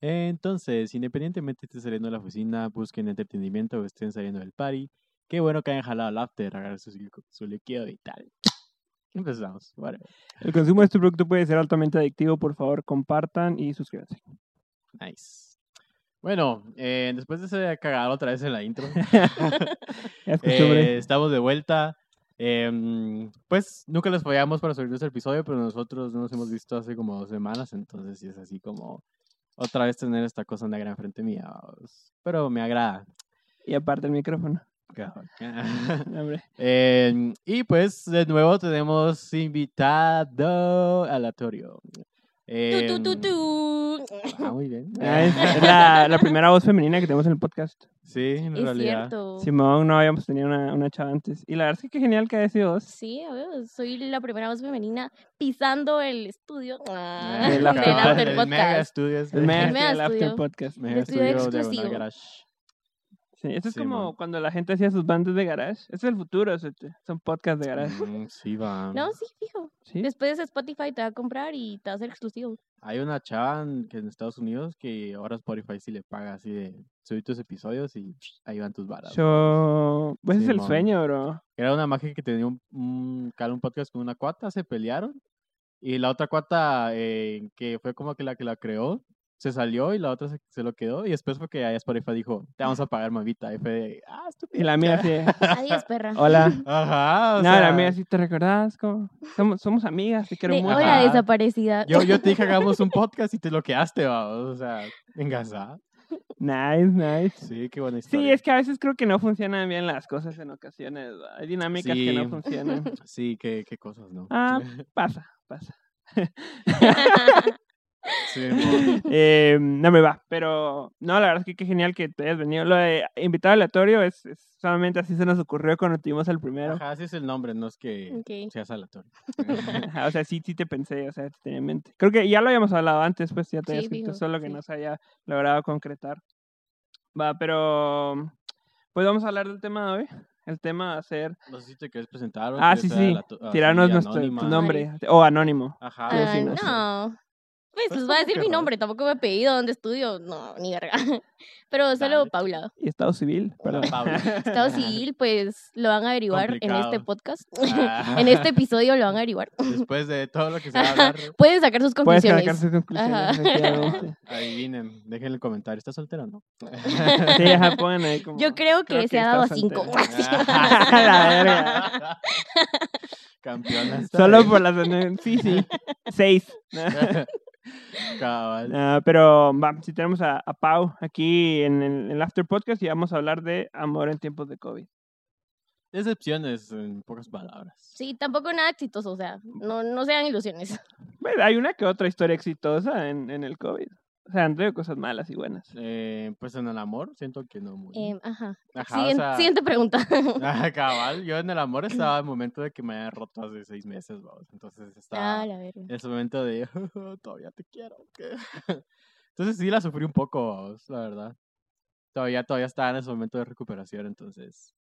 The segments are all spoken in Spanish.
Entonces, independientemente estés saliendo de la oficina, busquen entretenimiento o estén saliendo del party, qué bueno que hayan jalado al after, agarrar su, su líquido y tal. Empezamos. whatever. El consumo de este producto puede ser altamente adictivo. Por favor, compartan y suscríbanse. Nice. Bueno, eh, después de ese cagado otra vez en la intro, Es eh, estamos de vuelta. Em, pues nunca les fallamos para subir este episodio, pero nosotros no nos hemos visto hace como dos semanas, entonces sí es así como otra vez tener esta cosa negra enfrente mía. Pero me agrada. Y aparte el micrófono. Em, y pues de nuevo tenemos invitado aleatorio. Tu. ah, muy bien. Ah, es es la, la primera voz femenina que tenemos en el podcast. Sí, en Es realidad. cierto. Simón, no habíamos tenido una, una chava antes. Y la verdad es que qué genial que haya sido vos. Sí, a ver, soy la primera voz femenina pisando el estudio ah, El cabal, After el Mega Podcast. Studios. El Mega, Mega el After Studio. Podcast. Mega estudio Studio Diagonal exclusivo. Sí, eso es Sí, como man. cuando la gente hacía sus bandas de garage. Ese es el futuro, Sete. son podcasts de garage. Mm, sí, va. No, sí, fijo. ¿Sí? Después Spotify te va a comprar y te va a hacer exclusivo. Hay una chava en, que en Estados Unidos que ahora Spotify sí le paga así de subir tus episodios y ahí van tus varas. Yo... Pues es el Simón. sueño, bro. Era una magia que tenía un, un, un podcast con una cuata, se pelearon. Y la otra cuata, eh, que fue como que la que la creó, se salió y la otra se, se lo quedó. Y después fue que ahí Spotify dijo, te vamos a pagar, mamita. Y fue de, ah, estúpido. Y la mía así. Adiós, perra. Hola. Ajá, o no, la mía sí te recordás. Como... Somos, somos amigas, te quiero De- mucho. hola, Ajá. desaparecida. Yo, yo te dije, hagamos un podcast y te lo quedaste, va. O sea, engasada. Nice, nice. Sí, qué buena Sí, es que a veces creo que no funcionan bien las cosas en ocasiones. Hay dinámicas que no Sí. funcionan. Sí, qué, qué cosas, ¿no? Ah, pasa, pasa. Sí. Eh, no me va, pero no, la verdad es que qué genial que te hayas venido. Lo de invitado aleatorio es, es solamente así se nos ocurrió cuando tuvimos al primero. Ajá, así es el nombre, no es que Ok. seas aleatorio. Ajá, o sea, sí, sí te pensé, o sea, te tenía en mente. Creo que ya lo habíamos hablado antes, pues ya te había Sí, escrito, fijo, solo que sí. no se haya logrado concretar. Va, pero pues vamos a hablar del tema de hoy. El tema va a ser, No sé si te quieres presentar o ah, sí, sí, tirarnos nuestro nombre, o anónimo. Ajá. Ah, sé. no. Pues, Pues les voy a decir mi nombre, tampoco me he pedido dónde estudio, no, ni verga. Pero solo Dale. Paula. Y estado civil, perdón. Pablo. Estado civil, pues lo van a averiguar en este Complicado. podcast. Ah. en este episodio lo van a averiguar. Después de todo lo que se va a hablar, Pueden sacar sus conclusiones. sacar sus conclusiones, adivinen, dejen el comentario. ¿Estás soltera o no? Sí, ajá, pongan ahí como... Yo creo que creo se ha dado a cinco. La verga. Campeona. Solo por las... Sí, sí. Seis. Cabal. Ah, pero va, si tenemos a, a Pau aquí en el, en el After Podcast y vamos a hablar de amor en tiempos de COVID. Decepciones, en pocas palabras. Sí, tampoco nada exitoso, o sea, no, no sean ilusiones. Bueno, hay una que otra historia exitosa en, en el COVID. O sea, han traído cosas malas y buenas. Eh, pues en el amor siento que no muy. Em, ajá. Ajá, o Siguiente, sea- siguiente pregunta. Ah, cabal, yo en el amor estaba en el momento de que me había roto hace seis meses, vamos. Entonces estaba ah, la en ese momento de todavía te quiero. ¿qué?". Entonces sí la sufrí un poco, vamos, la verdad. Todavía, todavía estaba en ese momento de recuperación, entonces.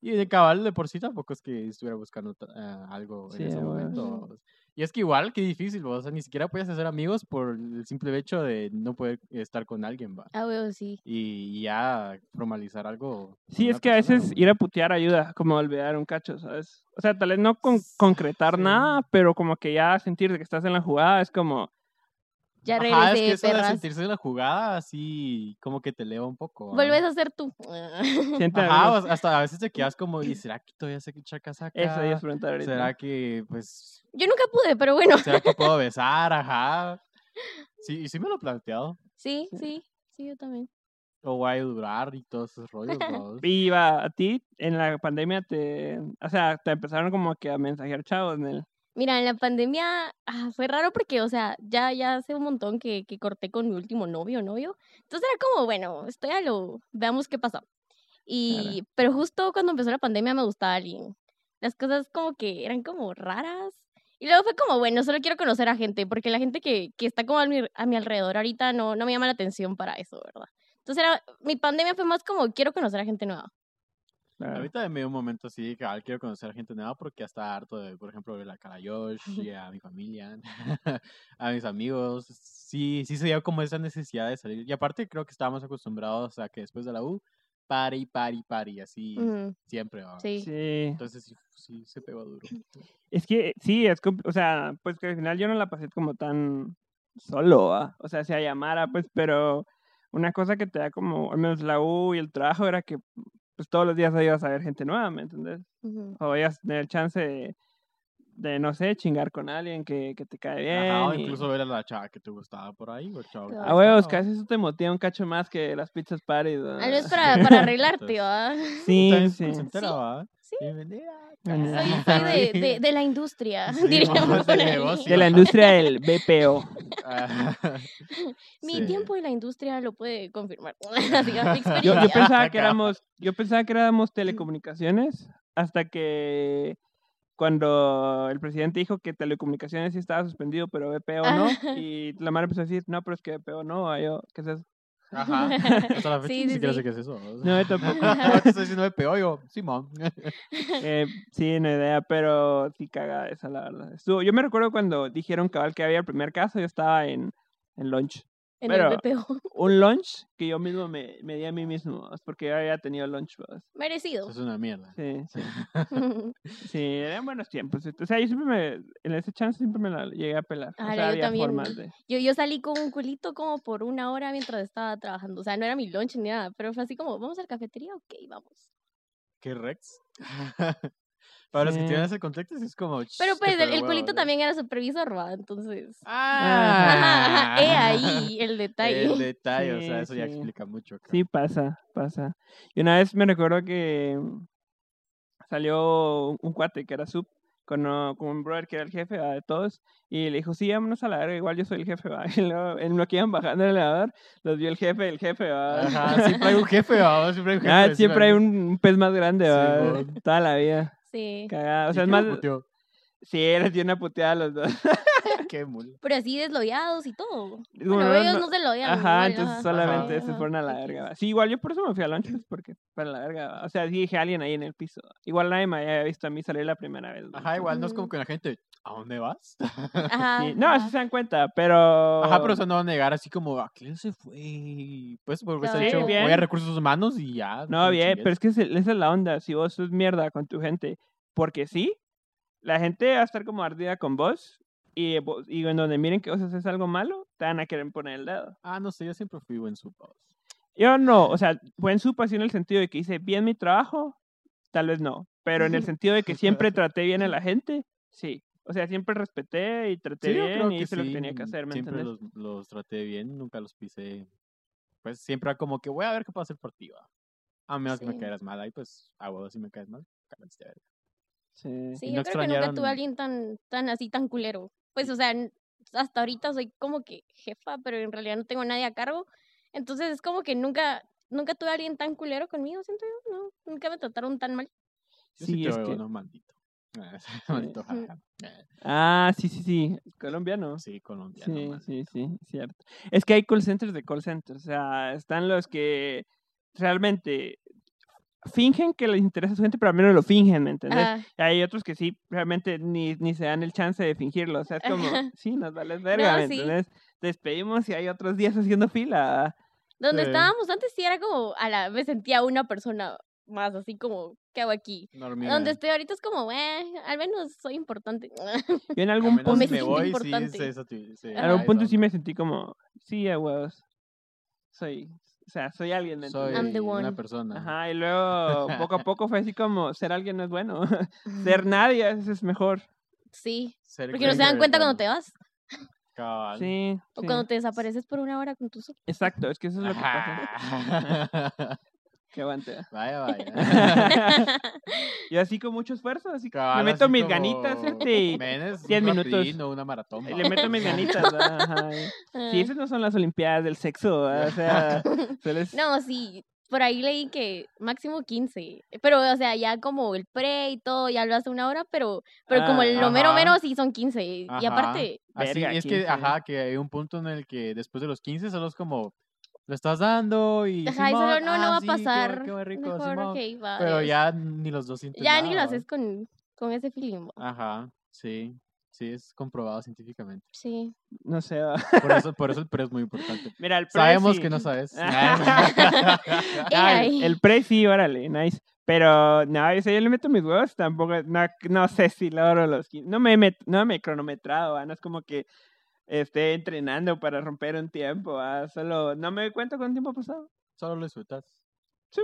Y de cabal, de por sí tampoco es que estuviera buscando ah, algo Sí, en ese bueno. momento. Y es que igual, qué difícil, vamos, o sea, ni siquiera puedes hacer amigos por el simple hecho de no poder estar con alguien, va. Ah, huevo, sí. Y ya formalizar algo. Sí, es que a veces ¿no? ir a putear ayuda, como a olvidar un cacho, ¿sabes? O sea, tal vez no con concretar Sí. nada, pero como que ya sentir de que estás en la jugada es como, Ya Ajá, regresé, es que eso de sentirse en la jugada así como que te eleva un poco. ¿va? Vuelves a ser tú. siente Ajá, hasta a veces te quedas como, ¿y será que todavía sé que echar casaca? Eso ya es preguntar ahorita. ¿Será que, pues, Yo nunca pude, pero bueno. será que puedo besar? Ajá. Sí, y sí me lo he planteado. Sí, sí, sí, yo también. O voy a durar y todos esos rollos. ¿no? Y va, a ti en la pandemia te, o sea, te empezaron como que a mensajear chavos en el... Mira, en la pandemia ah, fue raro porque, o sea, ya, ya hace un montón que, que corté con mi último novio, novio. Entonces era como, bueno, estoy a lo, veamos qué pasa. Y, pero justo cuando empezó la pandemia me gustaba alguien. Las cosas como que eran como raras. Y luego fue como, bueno, solo quiero conocer a gente, porque la gente que, que está como a mi, a mi alrededor ahorita no, no me llama la atención para eso, ¿verdad? Entonces era, mi pandemia fue más como, quiero conocer a gente nueva. Claro. Ahorita me dio un momento así que ah, quiero conocer gente nueva porque ya está harto de, por ejemplo, de la cara Josh y a mi familia, a mis amigos. Sí, sí se dio como esa necesidad de salir. Y aparte creo que estábamos acostumbrados a que después de la U, party, party, party, así Ujú, siempre. ¿va? Sí. Sí. Entonces sí, sí se pegó duro. Es que sí, es, o sea, pues que al final yo no la pasé como tan solo, ¿va? o sea, si a llamara, pues, pero una cosa que te da como, al menos la U y el trabajo era que pues todos los días ibas a ver gente nueva, ¿me entendés? Ujú. O ibas a tener chance de, de, no sé, chingar con alguien que, que te cae bien. Ajá, o y- incluso ver a la chava que te gustaba por ahí. O chavo Ah, A huevos, casi eso te motiva un cacho más que las pizzas parties. ¿va? Tal vez para, para arreglarte, ¿va? Sí, sí. Sí. Sí. Bienvenida. Soy, soy de, de, de la industria, Sí, diríamos. De la industria del BPO. Mi sí. tiempo en la industria lo puede confirmar. Yo, pensaba que éramos, yo pensaba que éramos telecomunicaciones hasta que cuando el presidente dijo que telecomunicaciones sí estaba suspendido, pero BPO no, y la madre empezó a decir, no, pero es que BPO no, yo, ¿qué es eso? Ajá. Hasta la fecha Sí, ni sí, siquiera sí. sé qué es eso. No, yo tampoco. Te estoy diciendo de peor, yo, Simón. Eh, sí, no idea, pero sí cagada esa, la verdad. Estuvo, yo me recuerdo cuando dijeron cabal que había el primer caso, yo estaba en, en lunch. En Pero- el BPO. Un lunch que yo mismo me, me di a mí mismo, es porque yo había tenido lunch. pues. Merecido. Es una mierda. Sí, sí. Sí, eran buenos tiempos. O sea, yo siempre me, en ese chance siempre me la llegué a pelar. O sea, yo había también. formas de... Yo, yo salí con un culito como por una hora mientras estaba trabajando. O sea, no era mi lunch ni nada, pero fue así como, ¿vamos a la cafetería? Ok, vamos. ¿Qué Rex? Para los que Sí. tienen ese contexto, es como. Pero "Ch, pues el, el huevo", culito también era supervisor, ¿va? Entonces... Ah, Ajá, ajá, he ahí el detalle. El detalle, o sea, Sí, eso ya sí. explica mucho. acá. Sí, pasa, pasa. Y una vez me recuerdo que salió un, un cuate que era sub con, uh, con un brother que era el jefe ¿va? de todos y le dijo, sí, vámonos a la verga, igual yo soy el jefe, ¿va? Y luego, en lo que iban bajando el elevador, los vio el jefe, el jefe, ¿va? Ajá, siempre hay un jefe, ¿va? Siempre hay un jefe. Ah, siempre hay un, un pez más grande, ¿va? Simón. Toda la vida. Sí. Cagada. O ¿Y sea, es más... puteó? Sí, les dio una puteada a los dos. Qué mula. Pero así desloyados y todo. Bueno, no- ellos no- no se lo odian. Ajá, igual, entonces ajá. solamente Ajá. se fueron a la verga. Sí, igual yo por eso me fui a lunch, pues, porque para la verga. O sea, dije a alguien ahí en el piso. Igual nadie me había visto a mí salir la primera vez. Ajá, igual no es como que la gente, ¿a dónde vas? Ajá, Sí, No, ajá. sí se dan cuenta, pero... Ajá, pero eso no va a negar así como, ¿a quién se fue? Pues porque se ha dicho, bien. voy a recursos humanos y ya. No, bien, chingues. pero es que esa es la onda. Si vos sos mierda con tu gente, porque sí, la gente va a estar como ardida con vos. Y, vos- y en donde miren que vos haces algo malo, te van a querer poner el dedo. Ah, no sé, yo siempre fui buen supa. Yo no, o sea, buen supo así en el sentido de que hice bien mi trabajo, tal vez no, pero en el sentido de que siempre traté bien a la gente, sí. O sea, siempre respeté y traté Sí, bien y hice lo que sí, tenía que hacer, ¿me Siempre entiendes? los, los traté bien, nunca los pisé. Pues siempre como que voy a ver qué puedo hacer por ti, va. A menos que me Sí. caeras mal ahí, pues a huevo si me caes mal, verga. Sí. Sí, yo creo que nunca tuve a alguien tan, tan así, tan culero. Pues, o sea, hasta ahorita soy como que jefa, pero en realidad no tengo nadie a cargo. Entonces es como que nunca, nunca tuve a alguien tan culero conmigo, siento yo. No, nunca me trataron tan mal. Yo Sí, sí, te es veo, que- no, maldito. jaja. Eh, Ah, sí, sí, sí, colombiano. Sí, colombiano. Sí, sí, sí, cierto. Es que hay call centers de call centers, o sea, están los que realmente fingen que les interesa a su gente, pero al menos lo fingen, ¿me entendés? Ajá. Y hay otros que sí, realmente ni, ni se dan el chance de fingirlo. O sea, es como, Ajá. sí, nos vale verga, No, ¿me sí. entiendes? Despedimos y hay otros días haciendo fila. Donde Sí. estábamos antes sí era como, a la me sentía una persona más, así como, ¿qué hago aquí? Donde estoy ahorita es como, eh, al menos soy importante. Yo en algún punto, me si me voy, sí, importante. eso sí, en algún punto eso, sí me sentí como, sí, a huevos. Soy, o sea, soy alguien, ¿me Soy entiendes? I'm the una persona. Ajá, y luego poco a poco fue así como, ser alguien no es bueno. Ser nadie a veces es mejor. Sí, Ser porque no se dan cuenta cuando te vas. Cabal. Sí. O sí. cuando te desapareces por una hora con tu. Exacto, es que eso es lo que pasa. Que aguante. vaya, vaya. y así con mucho esfuerzo, así que Cabal, le meto mis ganitas, este, y men, es 10 un minutos. una maratón. y va. le meto mis ganitas. Ajá, Ah. Sí, esas no son las olimpiadas del sexo, o sea, No, sí, por ahí leí que máximo 15. Pero, o sea, ya como el pre y todo, ya lo hace una hora, pero, pero como el lo mero mero sí son 15. Y aparte, Así, Verga, es 15. que, ajá, que hay un punto en el que después de los 15 solo es como lo estás dando y. Ajá, y solo no, no ah, va a sí, qué pasar. Qué, rico, Mejor, Simón. ok, va, Pero ya ni los dos sienten Ya ni lo nada, haces con, con ese feeling. va. Ajá, sí. Sí, es comprobado científicamente. Sí. No sé. va. Por eso, por eso el pre es muy importante. Mira, el pre Sabemos sí. que no sabes. Ah, Ay. el, pre sí, órale, nice. Pero no, o sea, yo le meto mis huevos, tampoco, no, no sé si logro los 15. No me, he met- no me he cronometrado, ¿va? no es como que esté entrenando para romper un tiempo, solo no me cuenta cuánto tiempo ha pasado. Solo lo disfrutas. Sí.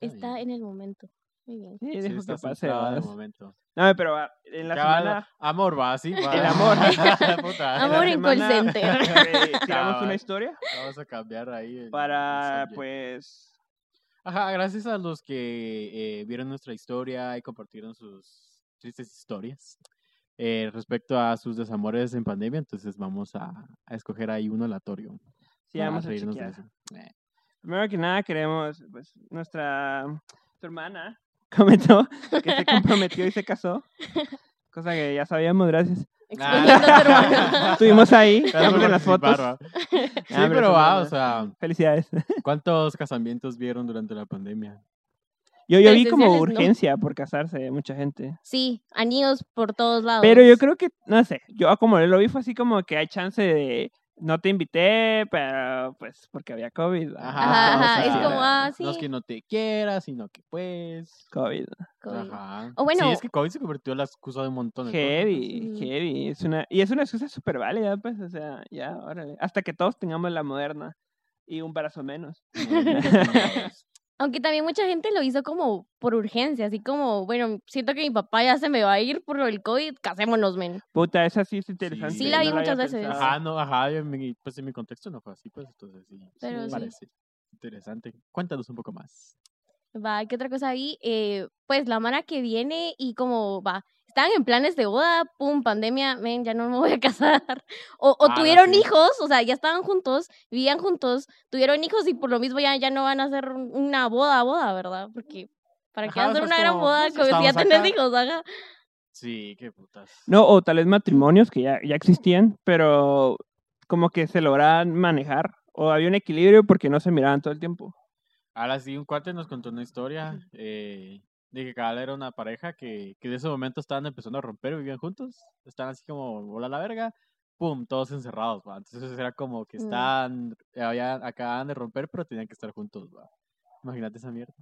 Está en el momento. Muy bien. Sí, Sí, que pase. de ¿va? momento. No, pero en la Cabal, semana... Amor, va, sí, va. El amor. Puta, Amor en call semana, center. eh, tiramos una historia Vamos a cambiar ahí. el- el para, pues... Ajá, gracias a los que eh, vieron nuestra historia y compartieron sus tristes historias eh, respecto a sus desamores en pandemia. Entonces vamos a, a escoger ahí un aleatorio. Sí, vamos a reírnos de chequear. eso. Eh, Primero que nada queremos, pues, nuestra tu hermana comentó que se comprometió y se casó. Cosa que ya sabíamos, gracias. A hermano. Estuvimos ahí, en las fotos. va. Sí, Ah, pero va, o sea, Felicidades. ¿cuántos casamientos vieron durante la pandemia? Yo, yo vi como Presenciales, no. urgencia por casarse, mucha gente. Sí, anillos por todos lados. Pero yo creo que, no sé, yo como lo vi fue así como que hay chance de, no te invité, pero pues porque había COVID. Ajá, o ajá, sea, es como, ah, No es que no te quieras, sino que pues... COVID. COVID. Ajá. O bueno- Sí, es que COVID se convirtió en la excusa de un montón de cosas. Heavy, Mm. heavy. Es una, y es una excusa súper válida, pues, o sea, ya, órale. Hasta que todos tengamos la moderna y un brazo menos. Aunque también mucha gente lo hizo como por urgencia, así como, bueno, siento que mi papá ya se me va a ir por el COVID, casémonos, men. Puta, esa sí es interesante. Sí, la vi no muchas veces. Ajá, no, ajá, en mi, pues en mi contexto no fue así, pues entonces sí, Pero me sí. parece interesante. Cuéntanos un poco más. Va, ¿qué otra cosa vi? Eh, pues la mana que viene y como, va, estaban en planes de boda, pum, pandemia, men, ya no me voy a casar. O, o Ala, tuvieron sí. hijos, o sea, ya estaban juntos, vivían juntos, tuvieron hijos y por lo mismo ya, ya no van a hacer un- una boda, boda, ¿verdad? Porque, ¿para qué hacer una gran boda pues, como si ya tenés hijos, ajá? Sí, qué putas. No, o tal vez matrimonios que ya, ya existían, pero como que se lograban manejar. O había un equilibrio porque no se miraban todo el tiempo. Ahora sí, un cuate nos contó una historia eh, de que cada era una pareja que, que de ese momento estaban empezando a romper, vivían juntos, estaban así como bola a la verga, pum, todos encerrados, va. Entonces era como que Mm. estaban, habían, acababan de romper, pero tenían que estar juntos, va. Imagínate esa mierda.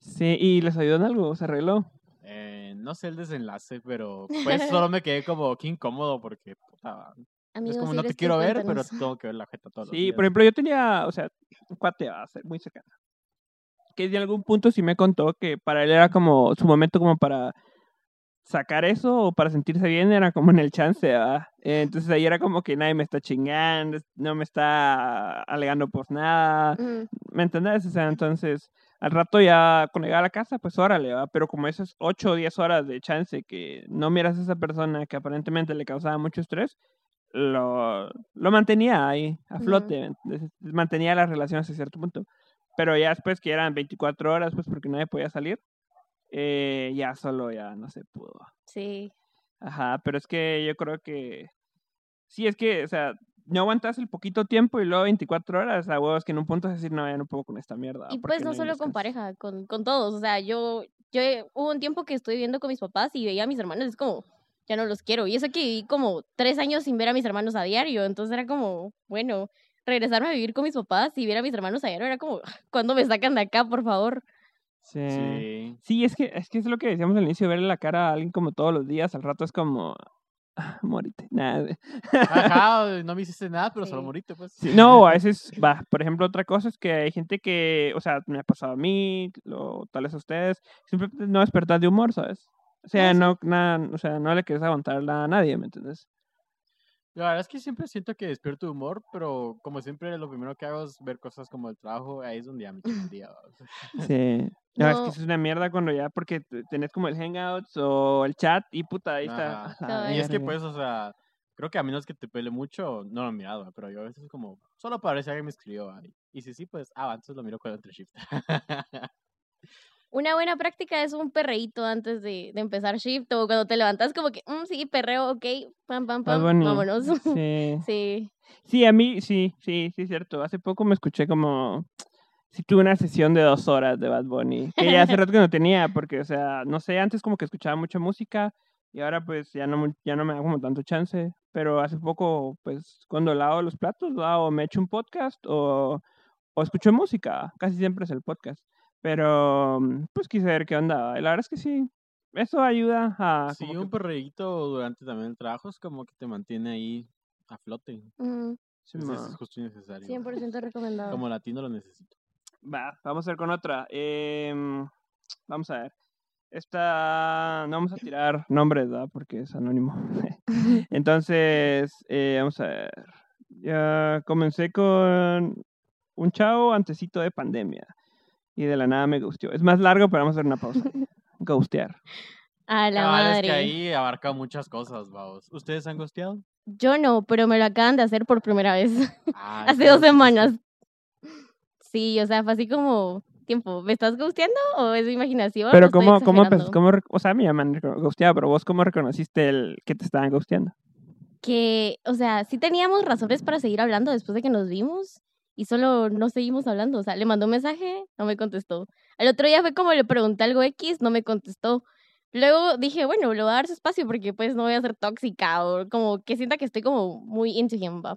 Sí, y les ayudó en algo, se arregló. Eh, no sé el desenlace, pero pues solo me quedé como que incómodo porque puta, va. Amigos, es como si no te quiero ver, pero tengo que ver la jeta todos los Sí, días. por ejemplo, yo tenía, o sea, un cuate a ser muy cercano. Que de algún punto sí me contó que para él era como su momento como para sacar eso o para sentirse bien era como en el chance, ¿verdad? Entonces ahí era como que nadie me está chingando, no me está alegando por nada. ¿me entendés? O sea, entonces al rato ya cuando llegaba a la casa, pues órale, ¿va? Pero como esas 8 o 10 horas de chance que no miras a esa persona que aparentemente le causaba mucho estrés, lo, lo mantenía ahí, a flote, mantenía la relación hasta cierto punto. Pero ya después que eran 24 horas, pues porque nadie podía salir, eh, ya solo ya no se pudo. Sí. Ajá, pero es que yo creo que sí, es que, o sea, no aguantas el poquito tiempo y luego 24 horas, a huevos que en un punto es decir, no, ya no puedo con esta mierda. Y pues no solo con descanso". pareja, con, con todos. O sea, yo, yo hubo un tiempo que estuve viviendo con mis papás y veía a mis hermanos, es como, ya no los quiero. Y eso que viví como tres años sin ver a mis hermanos a diario. Entonces era como, bueno, regresarme a vivir con mis papás y ver a mis hermanos a diario era como, ¿cuándo me sacan de acá, por favor? Sí. Sí. Sí, es que, es que es lo que decíamos al inicio, verle la cara a alguien como todos los días, al rato es como, ah, morite, nada. Ajá, no me hiciste nada, pero solo Sí. moriste, pues. Sí, no, a veces, va, por ejemplo, otra cosa es que hay gente que, o sea, me ha pasado a mí, o tal vez a ustedes, simplemente no despertar de humor, ¿sabes? O sea, no, nada, o sea, no le quieres aguantar nada a nadie, ¿me entiendes? La verdad es que siempre siento que despierto de humor, pero como siempre lo primero que hago es ver cosas como el trabajo, ahí es donde ya me día. Sí. No, es que No. es una mierda cuando ya, porque te- tenés como el Hangouts o el chat y puta, ahí está. Ajá. Y es que pues, o sea, creo que a menos que te pele mucho, no lo he mirado, pero yo a veces como, solo para ver si alguien me escribió. ¿va? Y si sí, pues, ah, entonces lo miro con el entre shift. Una buena práctica es un perreíto antes de, de empezar shift o cuando te levantas como que, "Mm, sí, perreo, ok, pam, pam, pam, vámonos. Sí. sí. Sí, a mí, sí, sí, sí, cierto. Hace poco me escuché como, sí tuve una sesión de dos horas de Bad Bunny, que ya hace rato que no tenía, porque, o sea, no sé, antes como que escuchaba mucha música y ahora pues ya no, ya no me da como tanto chance, pero hace poco, pues cuando lavo los platos, lavo, me echo un podcast o, o escucho música, casi siempre es el podcast, pero pues quise ver qué onda, y la verdad es que sí, eso ayuda a... Sí, como un que- perreíto durante también el trabajo es como que te mantiene ahí a flote. Mm, sí, Ese ma. es justo y necesario. 100% recomendado. Como latino lo necesito. Va, vamos a ver con otra. Em, vamos a ver. Esta, no vamos a tirar nombres, ¿verdad? Porque es anónimo. Entonces, eh, vamos a ver. Ya comencé con un chavo antecito de pandemia. Y de la nada me gusteó. Es más largo, pero vamos a hacer una pausa. Gustear. A la Cabal, madre. es que ahí abarca muchas cosas, vamos. ¿Ustedes han gosteado? Yo no, pero me lo acaban de hacer por primera vez. Hace ¿qué dos semanas. Sí, o sea, fue así como tiempo. ¿Me estás gusteando o es mi imaginación? Pero ¿cómo, cómo, cómo o sea, me llaman gusteado, pero vos cómo reconociste el que te estaban gusteando? Que, o sea, sí teníamos razones para seguir hablando después de que nos vimos y solo no seguimos hablando. O sea, le mandó un mensaje, no me contestó. Al otro día fue como le pregunté algo X, no me contestó. Luego dije, bueno, le voy a dar su espacio porque pues no voy a ser tóxica o como que sienta que estoy como muy into him, va.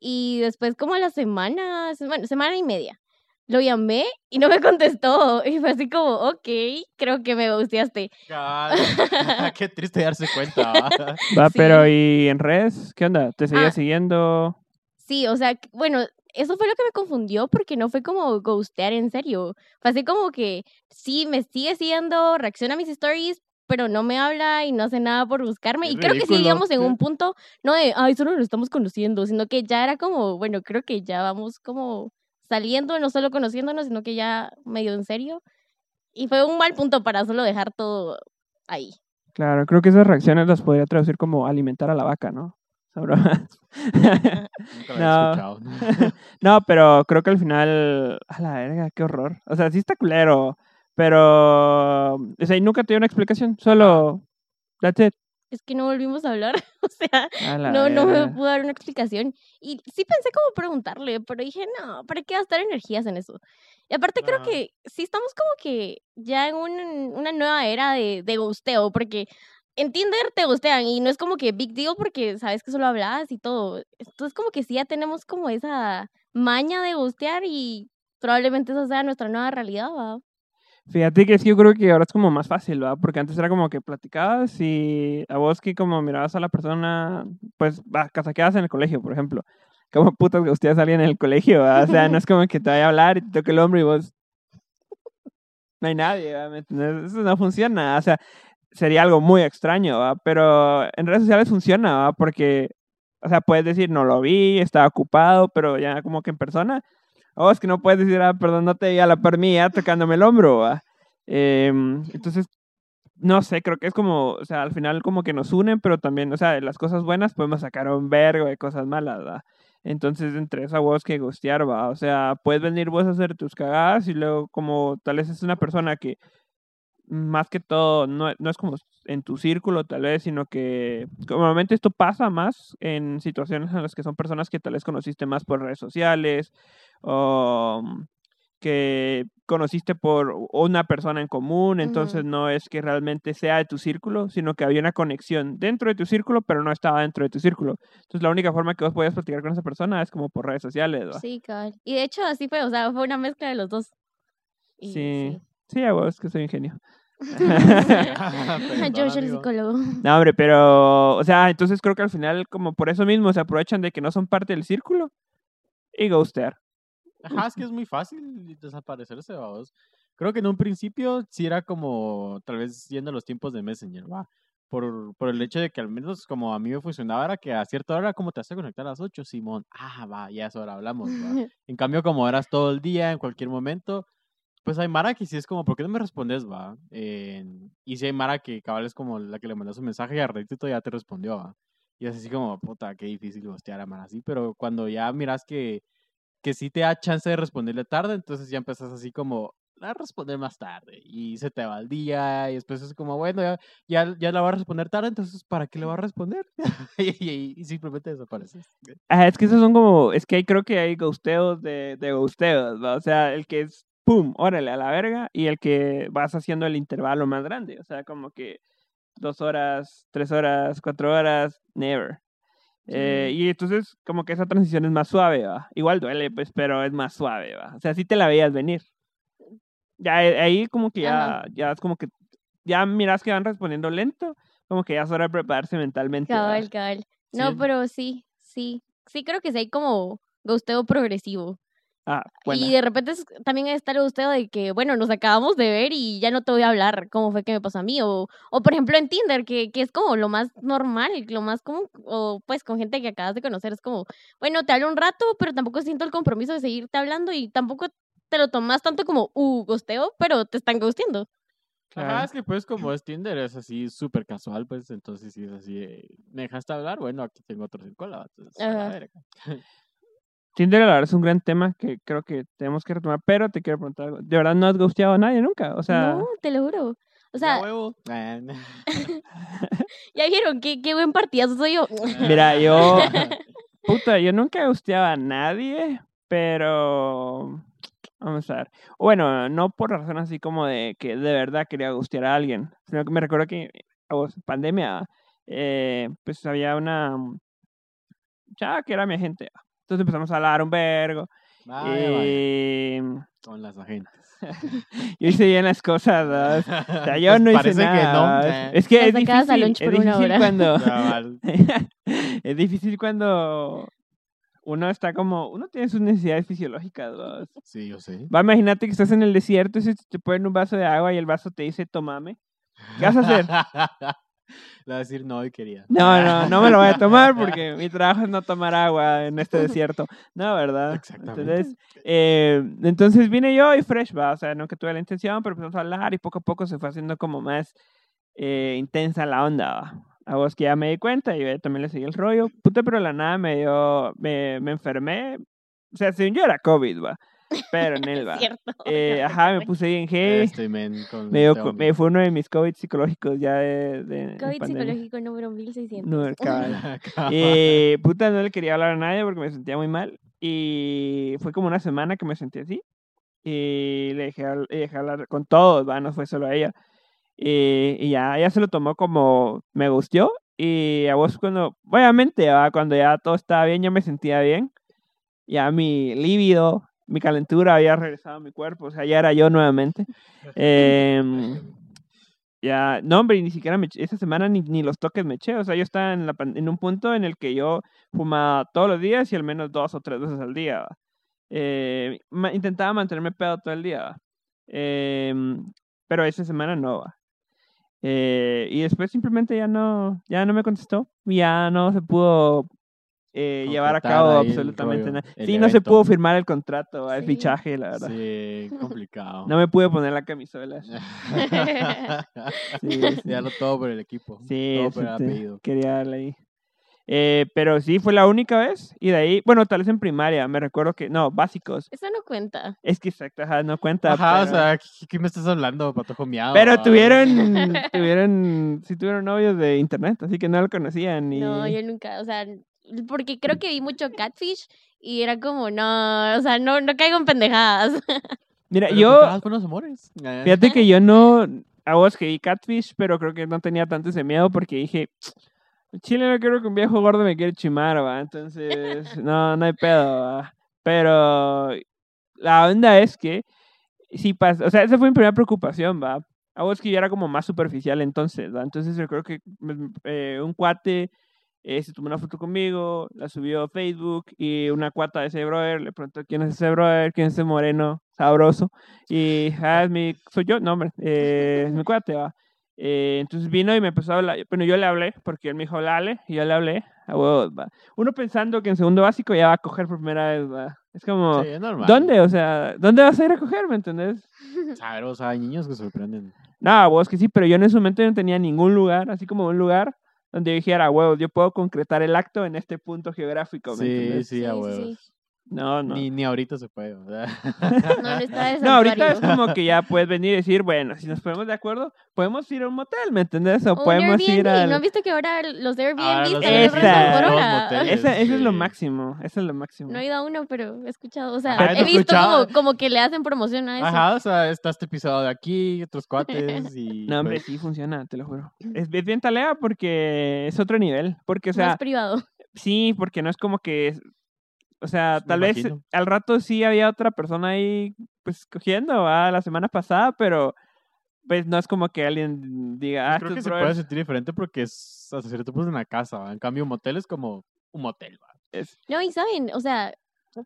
Y después como a la semana, se- bueno, semana y media, lo llamé y no me contestó. Y fue así como, ok, creo que me gusteaste. Qué triste darse cuenta. ¿va? Va, Sí. pero ¿y en redes? ¿Qué onda? ¿Te seguías Ah. siguiendo? Sí, o sea, bueno, eso fue lo que me confundió porque no fue como ghostear en serio. Fue así como que sí, me sigue siguiendo, reacciona a mis stories, pero no me habla y no hace nada por buscarme. Qué y creo que sí llegamos en un punto, no de, ay, solo nos estamos conociendo, sino que ya era como, bueno, creo que ya vamos como saliendo, no solo conociéndonos, sino que ya medio en serio. Y fue un mal punto para solo dejar todo ahí. Claro, creo que esas reacciones las podría traducir como alimentar a la vaca, ¿no? No. no, pero creo que al final, a la verga, qué horror. O sea, sí está culero, pero, o sea, y nunca te dio una explicación, solo, that's it. Es que no volvimos a hablar, o sea, no, no me pudo dar una explicación. Y sí pensé como preguntarle, pero dije, no, ¿para qué gastar energías en eso? Y aparte creo que sí estamos como que ya en un- una nueva era de, de gusteo, porque en Tinder te gustean y no es como que big deal porque sabes que solo hablas y todo. Entonces como que sí ya tenemos como esa maña de gustear y probablemente esa sea nuestra nueva realidad, ¿va? Fíjate que es que yo creo que ahora es como más fácil, ¿verdad? Porque antes era como que platicabas y a vos que como mirabas a la persona, pues, va, casaqueabas en el colegio, por ejemplo. ¿Cómo putas que ustedes salían en el colegio? ¿verdad? O sea, no es como que te vaya a hablar y te toque el hombro y vos... No hay nadie. ¿Me? Eso no funciona, o sea, sería algo muy extraño, ¿verdad? Pero en redes sociales funciona, ¿verdad? Porque, o sea, puedes decir, no lo vi, estaba ocupado, pero ya como que en persona... Oh, es que no puedes decir, ah, perdón, no te vi a la par tocándome el hombro, ¿va? Em, entonces, no sé, creo que es como, o sea, al final como que nos unen, pero también, o sea, de las cosas buenas podemos sacar un vergo de cosas malas, ¿va? Entonces, entre esa voz que gustear, ¿va? O sea, puedes venir vos a hacer tus cagadas y luego como tal vez es una persona que más que todo no, no es como en tu círculo tal vez, sino que normalmente esto pasa más en situaciones en las que son personas que tal vez conociste más por redes sociales o mm, que conociste por una persona en común, entonces no es que realmente sea de tu círculo, sino que había una conexión dentro de tu círculo, pero no estaba dentro de tu círculo. Entonces la única forma que vos podías platicar con esa persona es como por redes sociales, ¿va? Sí, cabal. Y de hecho así fue, o sea, fue una mezcla de los dos. Y Sí. Sí, a vos, que soy ingenio. George el psicólogo. No, hombre, pero, o sea, entonces creo que al final, como por eso mismo, se aprovechan de que no son parte del círculo y ghostear. Ajá, es que es muy fácil desaparecerse, vamos. Creo que en un principio sí era como, tal vez yendo a los tiempos de Messenger, va. Por, por el hecho de que al menos como a mí me funcionaba era que a cierta hora, como te a conectar a las 8, Simón, ah, va, ya es hora, hablamos, va. En cambio, como eras todo el día, en cualquier momento, pues hay Mara que sí es como, ¿por qué no me respondes, va? Y si hay Mara que cabal es como la que le mandó su mensaje y a ratito ya te respondió, va. Y es así como, puta, qué difícil hostear a Mara así, pero cuando ya miras que, que sí te da chance de responderle tarde, entonces ya empezás así como, a responder más tarde. Y se te va el día y después es como, bueno, ya, ya, ya la va a responder tarde, entonces ¿para qué le va a responder? y, simplemente desapareces. Ajá, es que esos son como, es que ahí creo que hay gusteos de, de gusteos, ¿va? O sea, el que es, pum, órale, a la verga, y el que vas haciendo el intervalo más grande, o sea, como que dos horas, tres horas, cuatro horas, never. Eh, y entonces, como que esa transición es más suave, ¿va? Igual duele, pues, pero es más suave, ¿va? O sea, sí te la veías venir. Ya eh, ahí como que ya, Ajá. ya es como que, ya miras que van respondiendo lento, como que ya es hora de prepararse mentalmente. Cabal, cabal. No, Sí. pero sí, sí. Sí creo que sí hay como gusteo progresivo. Ah, bueno. Y de repente es- también está el gusteo de que, bueno, nos acabamos de ver y ya no te voy a hablar cómo fue que me pasó a mí. O, o por ejemplo en Tinder, que, que es como lo más normal, lo más común. O pues con gente que acabas de conocer es como, bueno, te hablo un rato, pero tampoco siento el compromiso de seguirte hablando y tampoco te lo tomas tanto como, uh, gusteo, pero te están gusteando. Claro. Ajá, es que pues como es Tinder, es así súper casual, pues entonces si es así, de, ¿me dejaste hablar? Bueno, aquí tengo otro cinco, la entonces, a verga. Tinder, la verdad, es un gran tema que creo que tenemos que retomar, pero te quiero preguntar algo. ¿De verdad no has gusteado a nadie nunca? O sea, no, te lo juro. O sea. Ah, ya vieron qué, qué buen partidazo soy yo. mira, yo, puta, yo nunca he gusteado a nadie, pero, vamos a ver. Bueno, no por razón así como de que de verdad quería gustear a alguien, sino que me recuerdo que, pandemia, eh, pues había una chava que era mi agente. Entonces empezamos a hablar un vergo. Vaya, vaya, y Con las agentes. yo hice bien las cosas, ¿verdad? O sea, yo Pues no hice parece que nada. no, eh. Es que es a difícil, lunch es por una difícil hora. cuando es difícil cuando uno está como uno tiene sus necesidades fisiológicas. ¿va? Sí, yo sé. Va, imagínate que estás en el desierto y se te ponen un vaso de agua y el vaso te dice tomame. ¿Qué vas a hacer? Le va a decir no y quería. No, no, no me lo voy a tomar porque mi trabajo es no tomar agua en este desierto. No, ¿verdad? Exactamente. Entonces, eh, entonces vine yo y fresh, va, o sea, no que tuve la intención, pero empezamos a hablar y poco a poco se fue haciendo como más eh, intensa la onda, va. A vos que ya me di cuenta y yo también le seguí el rollo. Puta, pero la nada me dio, me, me enfermé. O sea, según yo era COVID, va. Pero en va. Cierto. Eh, ajá, me puse bien heavy. Este men con Me, dio me fue uno de mis COVID psicológicos ya de, de COVID psicológico número 1600. No, cabal. Eh, puta, no le quería hablar a nadie porque me sentía muy mal. Y fue como una semana que me sentí así. Y le dejé, le dejé hablar con todos, ¿va? no fue solo a ella. Y, y ya, ella se lo tomó como me gustó. Y a vos cuando, obviamente, ¿va? cuando ya todo estaba bien, yo me sentía bien. Ya mi líbido, mi calentura había regresado a mi cuerpo, o sea, ya era yo nuevamente. Em, ya, no, hombre, ni siquiera me esa semana ni, ni los toques me eché. O sea, yo estaba en, la, en un punto en el que yo fumaba todos los días y al menos dos o tres veces al día. Eh, ma- intentaba mantenerme pedo todo el día. Em, pero esa semana no. ¿va? Eh, y después simplemente ya no, ya no me contestó. Ya no se pudo eh, llevar a cabo absolutamente rollo, nada. Sí, no se evento. pudo firmar el contrato, el Sí. fichaje, la verdad. Sí, complicado. No me pude poner la camisola. Sí, sí. Ya lo todo por el equipo. Sí, todo por el apellido. quería darle ahí. Eh, pero sí, fue la única vez. Y de ahí, bueno, tal vez en primaria, me recuerdo que, no, básicos. Eso no cuenta. Es que exacto, ajá, no cuenta. Ajá, o pero, sea, ¿qué, qué me estás hablando, patojo miado? pero Ah, tuvieron, tuvieron, sí tuvieron novios de internet, así que no lo conocían. Y... No, yo nunca, o sea, porque creo que vi mucho catfish y era como, no, o sea, no, no caigo en pendejadas. Mira, pero yo, buenos amores. Eh, fíjate que yo no, a vos que vi Catfish, pero creo que no tenía tanto ese miedo porque dije, "En Chile no quiero que un viejo gordo me quiera chimar, va. Entonces, no, no hay pedo, va. Pero la onda es que, sí pasa, o sea, esa fue mi primera preocupación, va. A vos que yo era como más superficial entonces, ¿va? Entonces yo creo que mm, eh, un cuate eh, se tomó una foto conmigo, la subió a Facebook y una cuata de ese brother le preguntó quién es ese brother, quién es ese moreno sabroso. Y, ah, es mi, soy yo, no, hombre, eh, es mi cuate, va. Eh, entonces vino y me empezó a hablar, bueno, yo le hablé, porque él me dijo, hablale, y yo le hablé, a huevos, va. Uno pensando que en segundo básico ya va a coger por primera vez, va. Es como, Sí, es. ¿dónde? O sea, ¿dónde vas a ir a coger, me entendés? Claro, o sea, hay niños que sorprenden. No, vos que sí, pero yo en ese momento no tenía ningún lugar, así como un lugar donde yo dijera, huevos, yo puedo concretar el acto en este punto geográfico, ¿me Sí, sí, a sí, huevos. sí. No, no. Ni, ni ahorita se puede, ¿verdad? No, no está de No, ahorita es como que ya puedes venir y decir, bueno, si nos ponemos de acuerdo, podemos ir a un motel, ¿me entendés? O podemos ir Airbnb. al... ¿No han visto que ahora los Airbnb Ahora los también Esa- moteles. Esa- eso es lo Sí. máximo, eso es lo máximo. No he ido a uno, pero he escuchado. O sea, Ajá, he ¿no visto como, como que le hacen promoción a eso. Ajá, o sea, está este episodio de aquí, otros cuates y... No, hombre, pues, sí funciona, te lo juro. Es, es bien talea porque es otro nivel. Porque, o sea, Más privado. sí, porque no es como que. O sea, Me tal vez al rato sí había otra persona ahí, pues cogiendo, ¿va? la semana pasada, pero pues no es como que alguien diga, ah, creo que se brothers puede sentir diferente porque es hasta cierto punto una casa, ¿va? En cambio, un motel es como un motel, ¿va? es- No, y saben, o sea,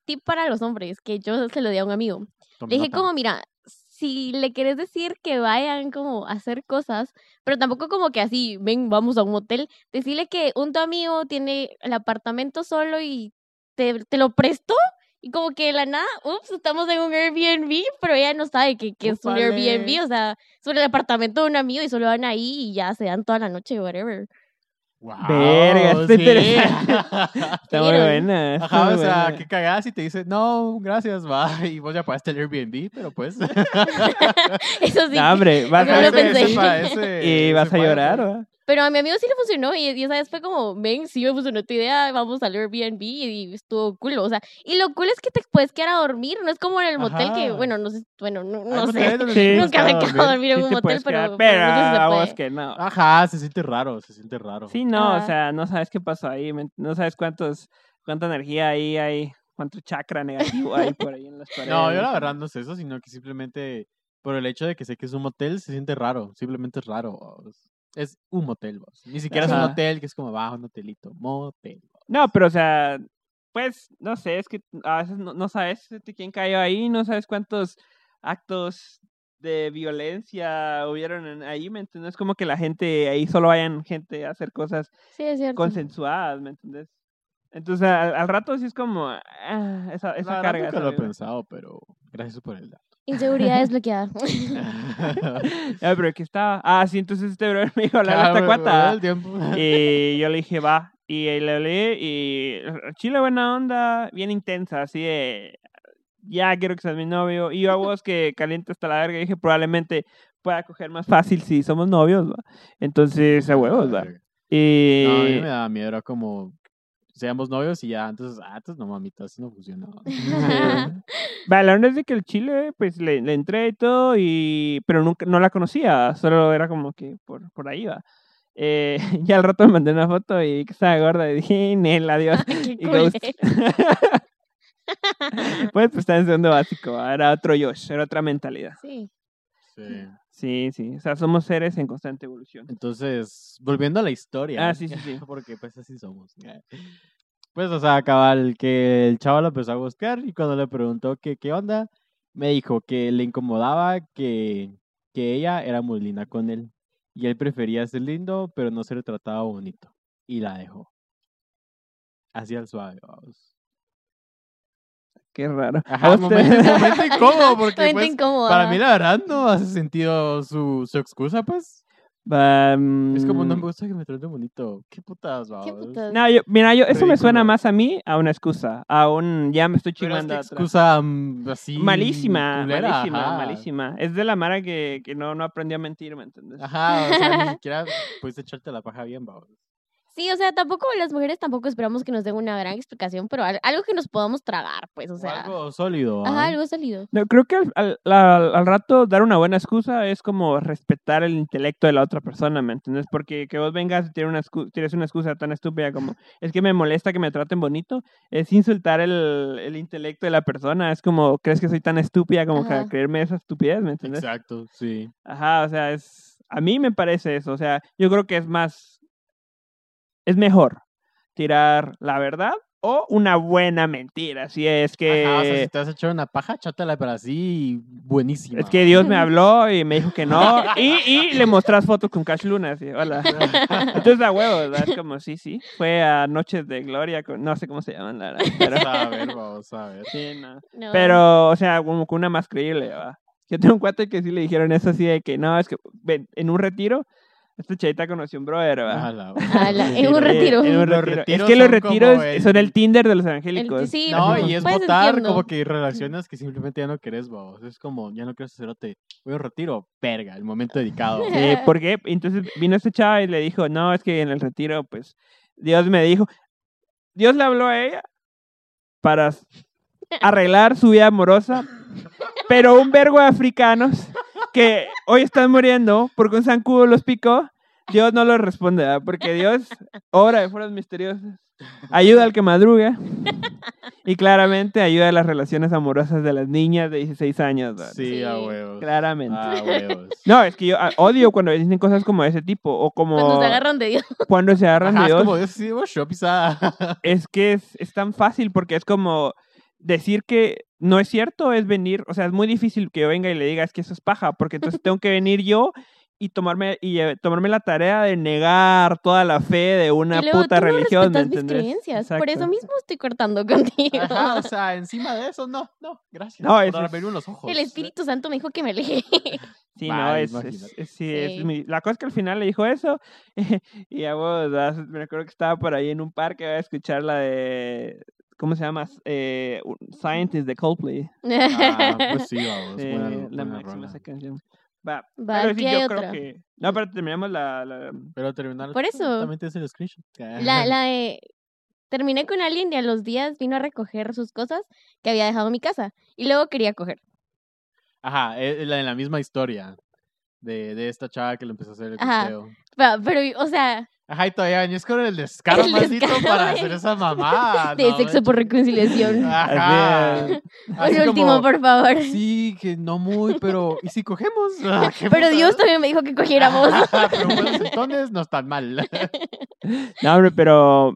tip para los hombres, que yo se lo di a un amigo. Tome Le dije nota. como, mira, si le querés decir que vayan como a hacer cosas, pero tampoco como que así, ven, vamos a un motel, decirle que un tu amigo tiene el apartamento solo y te, te lo prestó y como que de la nada, ups, estamos en un Airbnb, pero ella no sabe que, que es un. Airbnb, o sea, sobre el apartamento de un amigo y solo van ahí y ya se dan toda la noche, whatever. Wow, Verga, está sí. interesante. Está muy buena. está Ajá, muy o sea, buena. que cagás y te dice, no, gracias, va, y vos ya pagaste el Airbnb, pero pues... Eso sí. No, hombre, vas a, Ese- ese ese- y vas a llorar, pues. ¿va? Pero a mi amigo sí le funcionó y, y esa vez fue como, ven, sí me funcionó tu idea, vamos al Airbnb y, estuvo cool. O sea, y lo cool es que te puedes quedar a dormir, no es como en el motel que, bueno, no sé, bueno, no, no sé. Sí. Nunca me he quedado a dormir en Sí un te motel, pero, quedar, pero pero no sé si se a vos puede. que no. Ajá, se siente raro, se siente raro. Sí, no, o sea, no sabes qué pasó ahí, no sabes cuántos, cuánta energía ahí hay, cuánto chakra negativo hay por ahí en las paredes. No, yo la verdad no sé eso, sino que simplemente por el hecho de que sé que es un motel, se siente raro. Simplemente es raro. Es un motel, vos. Ni siquiera es un hotel que es como bajo un hotelito. Motel. vos. No, pero o sea, pues, no sé, es que a veces no, no sabes de quién cayó ahí, no sabes cuántos actos de violencia hubieron en- ahí, ¿me entiendes? como que la gente, ahí solo vayan gente a hacer cosas Sí, es consensuadas, ¿me entiendes? Entonces, al, al rato sí es como, ah, esa, La esa verdad carga. nunca lo he pensado, pero gracias por el dato. Inseguridad desbloqueada. Ah, pero aquí estaba. Ah, sí, entonces este brother me dijo hablar a Claro, esta cuata. Y yo le dije, va. Y le hablé y Chile buena onda, bien intensa, así de, ya quiero que seas mi novio. Y yo a vos que caliente hasta la verga, dije, probablemente pueda coger más fácil si somos novios, va. Entonces, a huevos, va. Y... No, a mí me daba miedo, era como, seamos novios y ya, entonces, ah, entonces no mamita, así no funciona. Va, la verdad es de que el Chile, pues le, le entré y todo, y... pero nunca, no la conocía, solo era como que por, por ahí va. Eh, ya al rato me mandé una foto y que estaba gorda y dije, Nel, adiós. Qué Y ghost. pues, pues estaba en segundo básico, era otro Josh, era otra mentalidad. Sí. Sí. Sí, sí, o sea, somos seres en constante evolución. Entonces, volviendo a la historia. Ah, sí, sí, sí. Porque pues así somos. Pues, o sea, cabal, que el chavo lo empezó a buscar y cuando le preguntó que qué onda, me dijo que le incomodaba que, que ella era muy linda con él. Y él prefería ser lindo, pero no ser tratado bonito. Y la dejó. Así al suave, vamos. Qué raro. Ajá, ¿A vos momento, momento incómodo, porque Momento pues, incómodo. para ajá. mí la verdad no hace sentido su, su excusa, pues. Va, Es como, no me gusta que me traten bonito. ¿Qué putas, ¿Qué putas? No, yo, mira, yo, eso me suena más a mí a una excusa, a un ya me estoy es chingando otra. excusa mm, así. Malísima, culera, malísima, ajá. malísima. Es de la Mara que, que no, no aprendió a mentir, ¿me entiendes? Ajá, o sea, ni siquiera puedes echarte la paja bien, vamos. Sí, o sea, tampoco las mujeres tampoco esperamos que nos den una gran explicación, pero al- algo que nos podamos tragar, pues, o O sea. algo sólido. Ajá, ¿ah? algo sólido. No, creo que al, al, al rato dar una buena excusa es como respetar el intelecto de la otra persona, ¿me entiendes? Porque que vos vengas y tienes una, excu- tienes una excusa tan estúpida como es que me molesta que me traten bonito, es insultar el, el intelecto de la persona, es como, ¿crees que soy tan estúpida como para Ajá. creerme esa estupidez, ¿me entiendes? Exacto, sí. Ajá, o sea, es, a mí me parece eso, o sea, yo creo que es más, es mejor tirar la verdad o una buena mentira, si es que... Ajá, o sea, si te vas a echar una paja, chátala, pero así buenísima. Es que Dios me habló y me dijo que no. Y, y le mostras fotos con Cash Luna. Así, hola. Entonces, a huevo, ¿verdad? Es como, sí, sí. Fue a Noches de Gloria. con- no sé cómo se llaman, la verdad. Pero, a ver, vamos a ver. sí, no. No. Pero, o sea, como que una más creíble, ¿va? Yo tengo un cuate que sí le dijeron eso así de que no, es que ven, en un retiro Esta chavita conoció un brother, la- en un Eh, retiro. en un Los retiro. Es que los son retiros el- son el Tinder de los El- evangélicos. sí, No, y es pues, votar entiendo. como que relaciones que simplemente ya no querés, vos. Es como, ya no quieres hacerote. Voy a un retiro, verga, el momento dedicado. Sí, porque entonces vino esta chava y le dijo, no, es que en el retiro, pues, Dios me dijo, Dios le habló a ella para arreglar su vida amorosa, pero un vergo de africanos que hoy están muriendo porque un zancudo los picó, Dios no lo responde, ¿verdad? porque Dios obra de fuerzas misteriosas, ayuda al que madruga y claramente ayuda a las relaciones amorosas de las niñas de 16 años. ¿verdad? Sí, a huevos. Claramente. A huevos. No, es que yo ah, odio cuando dicen cosas como ese tipo o como Cuando se agarran de Dios. cuando se agarran Ajá, de es Dios. como, es, sí, vos, yo pisada. Es que es, es tan fácil porque es como decir que no es cierto es venir, o sea, es muy difícil que yo venga y le diga es que eso es paja, porque entonces tengo que venir yo y tomarme y eh, tomarme la tarea de negar toda la fe de una y luego puta tú no religión, ¿me respetas mis entendés? creencias. Por eso mismo estoy cortando contigo. Ajá, o sea, encima de eso, no, no, gracias. No, por unos ojos. El Espíritu Santo me dijo que me aleje. Sí, no, es, es- imagínate. es- sí, es Sí. mi- la cosa es que al final le dijo eso y a vos, me acuerdo que estaba por ahí en un parque a escuchar la de, ¿cómo se llama? Eh, Scientist de Coldplay. Ah, pues sí, vamos. Sí, buena- la buena máxima rola. esa canción. Va, Va, pero sí, ¿qué yo creo otra? que... No, pero terminamos la... la- Pero terminar. Por eso. También tienes el screenshot. La, la de... Terminé con alguien y a los días vino a recoger sus cosas que había dejado en mi casa. Y luego quería coger. Ajá, es la, en la misma historia de, de esta chava que le empezó a hacer el Ajá. pero, o sea, Ajá, y todavía venís con el descaro El maldito descaro para de- hacer esa mamá. de sexo por reconciliación. Ajá. Así último, como, por favor. Sí, que no muy, pero. ¿Y si cogemos? Ah, Pero. Dios también me dijo que cogiéramos. Ajá, pero buenos entonces no están mal. No, hombre, pero...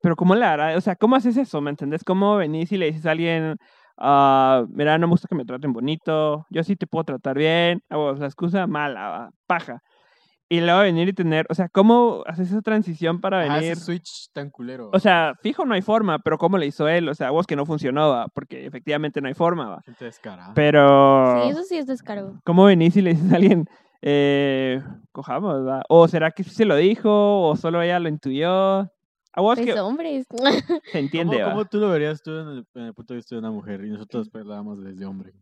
Pero ¿cómo le hará? O sea, ¿cómo haces eso? ¿Me entendés? ¿Cómo venís y le dices a alguien... ah, mira, no me gusta que me traten bonito, yo sí te puedo tratar bien, vos, la excusa mala, va, paja. Y luego venir y tener, o sea, ¿cómo haces esa transición para Ajá, venir? ese switch tan culero. O sea, fijo no hay forma, pero ¿cómo le hizo él? O sea, vos que no funcionó, va, porque efectivamente no hay forma, va. Gente descarada. Pero, Sí, eso sí es descaro. ¿cómo venís y le dices a alguien, eh, cojamos, va? ¿O será que sí se lo dijo? ¿O solo ella lo intuyó? A vos Pues que hombres. se entiende, ¿Cómo, va. cómo tú lo verías tú en el, en el punto de vista de una mujer? Y nosotros damos desde hombre.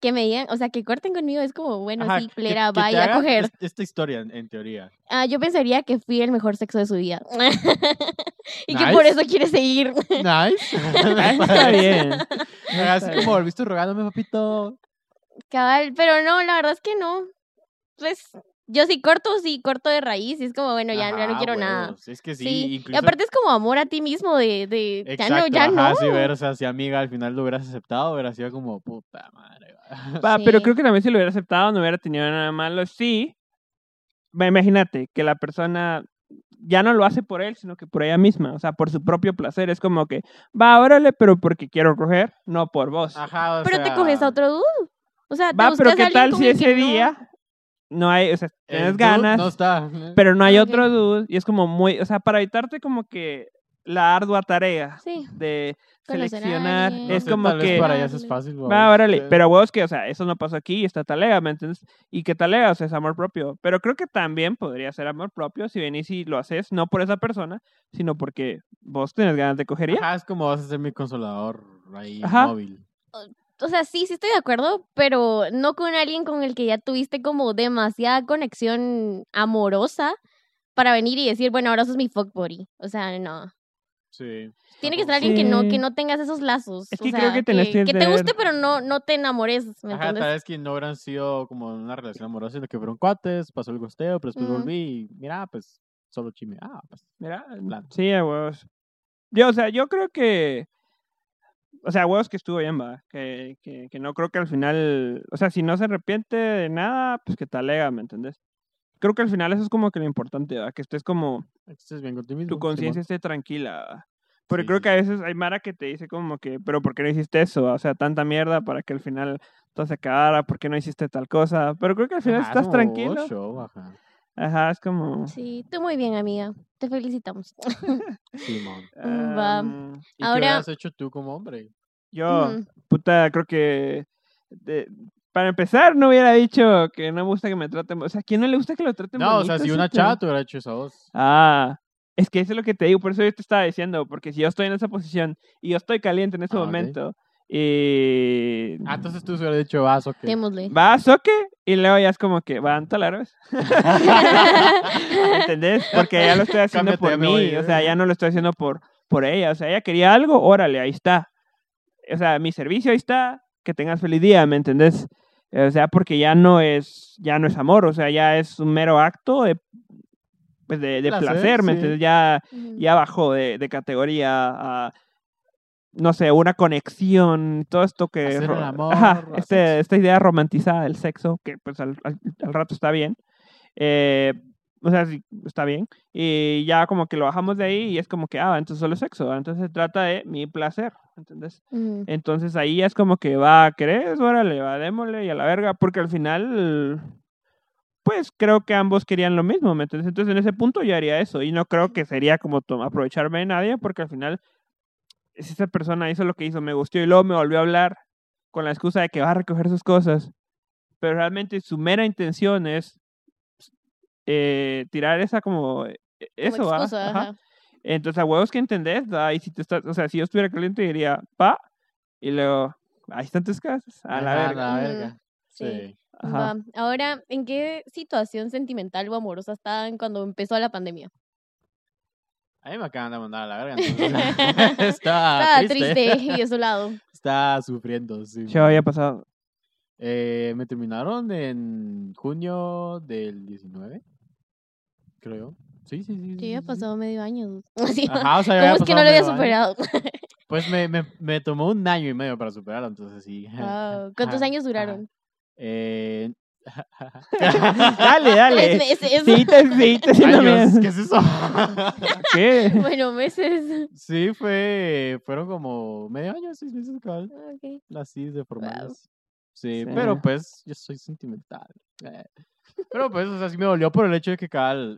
Que me digan, o sea, que corten conmigo es como, bueno, Ajá, sí, plera, que vaya a coger. es- Esta historia, en, en teoría. Ah, yo pensaría que fui el mejor sexo de su vida. y que por eso quiere seguir. Nice. Está bien. Así como volviste rogándome, papito. Cabal, pero no, la verdad es que no. Pues yo sí corto, sí corto de raíz y es como, bueno, ya, ya no quiero nada. Es que sí, Sí, y aparte es como amor a ti mismo de, de ya Exacto, no, ya ajá, no. sí, ver, o sea, si amiga al final lo hubieras aceptado, hubiera sido como, puta madre. va. Pero creo que también si lo hubiera aceptado no hubiera tenido nada malo. Sí, va, imagínate que la persona ya no lo hace por él, sino que por ella misma, o sea, por su propio placer. Es como que, va, órale, pero porque quiero coger, no por vos. Ajá, o Pero te coges a otro dude. O sea, te va, pero ¿qué tal si ese no- día no hay, o sea, tienes ganas, No está. pero no hay otro dude? Y es como muy, o sea, para evitarte como que la ardua tarea Sí. de seleccionar. No es sé, como tal vez que... para eso es fácil. Va, babos. órale, pero huevos que, o sea, eso no pasó aquí y está talega, ¿me entiendes? Y que talega, o sea, es amor propio. Pero creo que también podría ser amor propio si venís y lo haces, no por esa persona, sino porque vos tenés ganas de coger y ya. Ajá, es como vas a ser mi consolador ahí Ajá. móvil. O sea, sí, sí estoy de acuerdo, pero no con alguien con el que ya tuviste como demasiada conexión amorosa para venir y decir, bueno, ahora sos mi fuck buddy. O sea, no. Sí. Tiene que ser alguien que no, que no tengas esos lazos. Es o que sea, creo que tenés que que te guste, pero no, no te enamores, ¿me Ajá, tal vez que no hubieran sido como una relación amorosa, sino que fueron cuates, pasó el gosteo, pero después volví y mira, pues solo chime. Ah, pues. Mira, plan. sí, huevos. Yo, o sea, yo creo que. O sea, huevos que estuvo bien, va. Que, que, que no creo que al final. O sea, si no se arrepiente de nada, pues que talega, ¿me entendés? Creo que al final eso es como que lo importante, ¿va? Que estés como. Estés bien con ti mismo. tu conciencia esté tranquila. ¿va? Porque Sí, creo que a veces hay Mara que te dice como que, pero ¿por qué no hiciste eso? O sea, tanta mierda para que al final todo se acabara, ¿por qué no hiciste tal cosa? Pero creo que al final Ajá, estás como tranquilo. show, ajá. Ajá, es como... Sí, tú muy bien, amiga. Te felicitamos. Simón. Va. am, ¿Y Ahora- qué hubieras hecho tú como hombre? yo, Ujú. puta, creo que... de- para empezar, no hubiera dicho que no me gusta que me traten. O sea, ¿a quién no le gusta que lo traten No, o sea, si una chava te hubiera hecho esa voz. Ah, es que eso es lo que te digo, por eso yo te estaba diciendo, porque si yo estoy en esa posición y yo estoy caliente en ese Ah, momento, y Ah, entonces tú se hubiera dicho vaso que. Démosle. va a soque y luego ya es como que van talaros. ¿Entendés? Porque ya lo estoy haciendo Cámbiate, por mí, voy, o sea, eh. ya no lo estoy haciendo por, por ella, o sea, ella quería algo, órale, ahí está. O sea, mi servicio ahí está, que tengas feliz día, ¿me entendés? O sea, porque ya no es, ya no es amor, o sea, ya es un mero acto de, pues de, de Placer, placer, ¿me sí. entiendes? Ya, ya bajó de, de categoría a, no sé, una conexión, todo esto que... Hacer el amor, ajá, este- esta idea romantizada del sexo, que pues al, al- al rato está bien. eh, o sea, sí, está bien. Y ya como que lo bajamos de ahí y es como que, ah, entonces solo es sexo. Entonces se trata de mi placer, ¿entendés? Entonces ahí es como que va, ¿querés? Órale, va, démosle y a la verga, porque al final, pues creo que ambos querían lo mismo, ¿me entiendes? Entonces en ese punto yo haría eso y no creo que sería como aprovecharme de nadie, porque al final, esa persona hizo lo que hizo, me gustó y luego me volvió a hablar con la excusa de que va a recoger sus cosas, pero realmente su mera intención es eh, tirar esa como... eh, Eso, Como ¿va? excusa, Ajá. ajá. Entonces, a huevos que entendés, ¿va? y si tú estás, o sea, si yo estuviera caliente diría, pa, y luego, ahí están tus casas, a la Ajá, verga. La verga. Sí. Sí. Ajá. Va. Ahora, ¿en qué situación sentimental o amorosa estaban cuando empezó la pandemia? A mí me acaban de mandar a la verga. entonces, Ah, triste. triste y a su lado. Estaba sufriendo, sí. Ya había pasado. Eh, me terminaron en junio del 19, creo. Sí, sí, sí. Sí, había sí, sí. pasado medio año. Ajá, o sea, ya ¿Cómo había es que no lo había año. superado? Pues me, me, me tomó un año y medio para superarlo, entonces sí. Wow. ¿Cuántos Ajá, años duraron? Eh... dale, Tres dale. meses. Sí, te, sí, te siento Años, bien. ¿Qué es eso? ¿Qué? Bueno, meses. sí, fue, fueron como medio año, seis meses, cabal. Ah, ok. Así de formales. Sí, Sí. pero pues yo soy sentimental. eh. Pero pues, o sea, sí me dolió por el hecho de que cabal,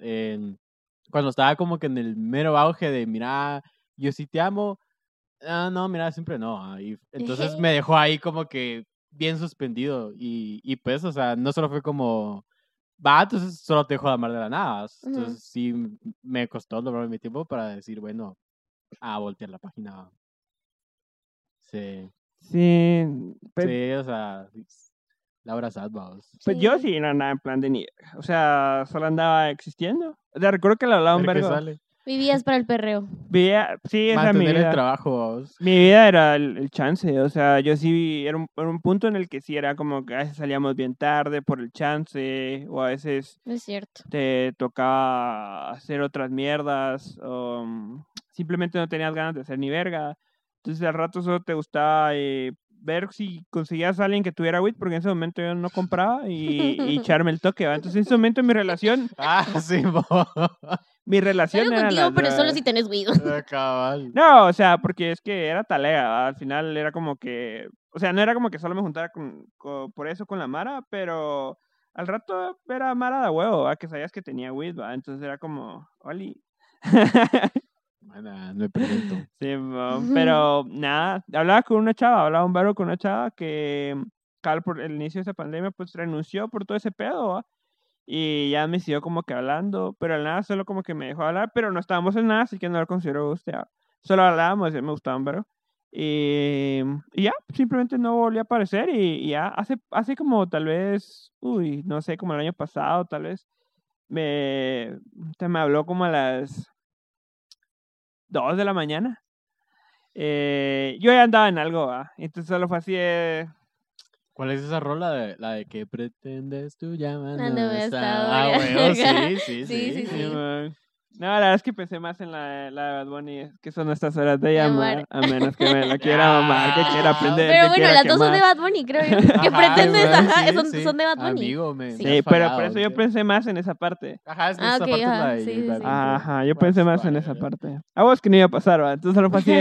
cuando estaba como que en el mero auge de, mira, yo sí te amo, ah, no, mira, siempre no. y entonces me dejó ahí como que bien suspendido y, y pues, o sea, no solo fue como, va, entonces solo te dejo de amar de la nada. Entonces sí me costó tomar mi tiempo para decir, bueno, a voltear la página. Sí, Sí, pues, sí, o sea, Laura Sad, vamos. pues yo sí no andaba en plan de ni. O sea, solo andaba existiendo. O sea, recuerdo que le hablaba un vergo. sale. Vivías para el perreo. Vivía, sí, esa era mi Mantener el vida. trabajo, vamos. Mi vida era el, el chance, o sea, yo sí, era un, era un punto en el que sí era como que a veces salíamos bien tarde por el chance, o a veces es cierto. te tocaba hacer otras mierdas, o mm, simplemente no tenías ganas de hacer ni verga. Entonces al rato solo te gustaba eh, ver si conseguías a alguien que tuviera WIT, porque en ese momento yo no compraba, y, y echarme el toque, ¿va? Entonces en ese momento mi relación, Ah, sí, bo. Mi relación Salgo era contigo, las pero solo si tenés weed. Ah, Cabal. No, o sea, porque es que era talega, ¿va? al final era como que, o sea, no era como que solo me juntara con, con- por eso con la Mara, pero al rato era Mara de huevo, ¿va? que sabías que tenía weed, ¿va? entonces era como, Oli. Bueno, no me pregunto. Sí, pero nada, hablaba con una chava, hablaba un barro con una chava que, cal por el inicio de esa pandemia, pues renunció por todo ese pedo, ¿va? Y ya me siguió como que hablando, pero al nada solo como que me dejó hablar, pero no estábamos en nada, así que no lo considero usted. Solo hablábamos, me gustaba un vergo. Y, ya, simplemente no volvió a aparecer y, y ya, hace, hace como tal vez, uy, no sé, como el año pasado, tal vez, me, te me habló como a las 2 de la mañana. Eh, yo ya andaba en algo, ¿va? entonces solo fue así de... ¿Cuál es esa rola? De, la de que pretendes tú llamando Dándome hasta Ah, ahora. bueno, sí, sí, Sí, sí. sí, Sí, sí. man. No, la verdad es que pensé más en la, la de Bad Bunny, que son estas horas de llamar, a menos que me la quiera mamar, que quiera aprender, Pero que bueno, las dos son de. Bad Bunny, creo yo. ¿Qué Ajá, pretendes? bueno, Ajá, sí, son, sí. son de Bad Bunny. Amigo, me, Sí. pero por eso yo pensé más en esa parte. Ajá, es que Ah, esa parte es la ajá, de sí. Ajá, yo pensé más en esa parte. A vos que no iba a pasar, ¿va? Entonces solo fue así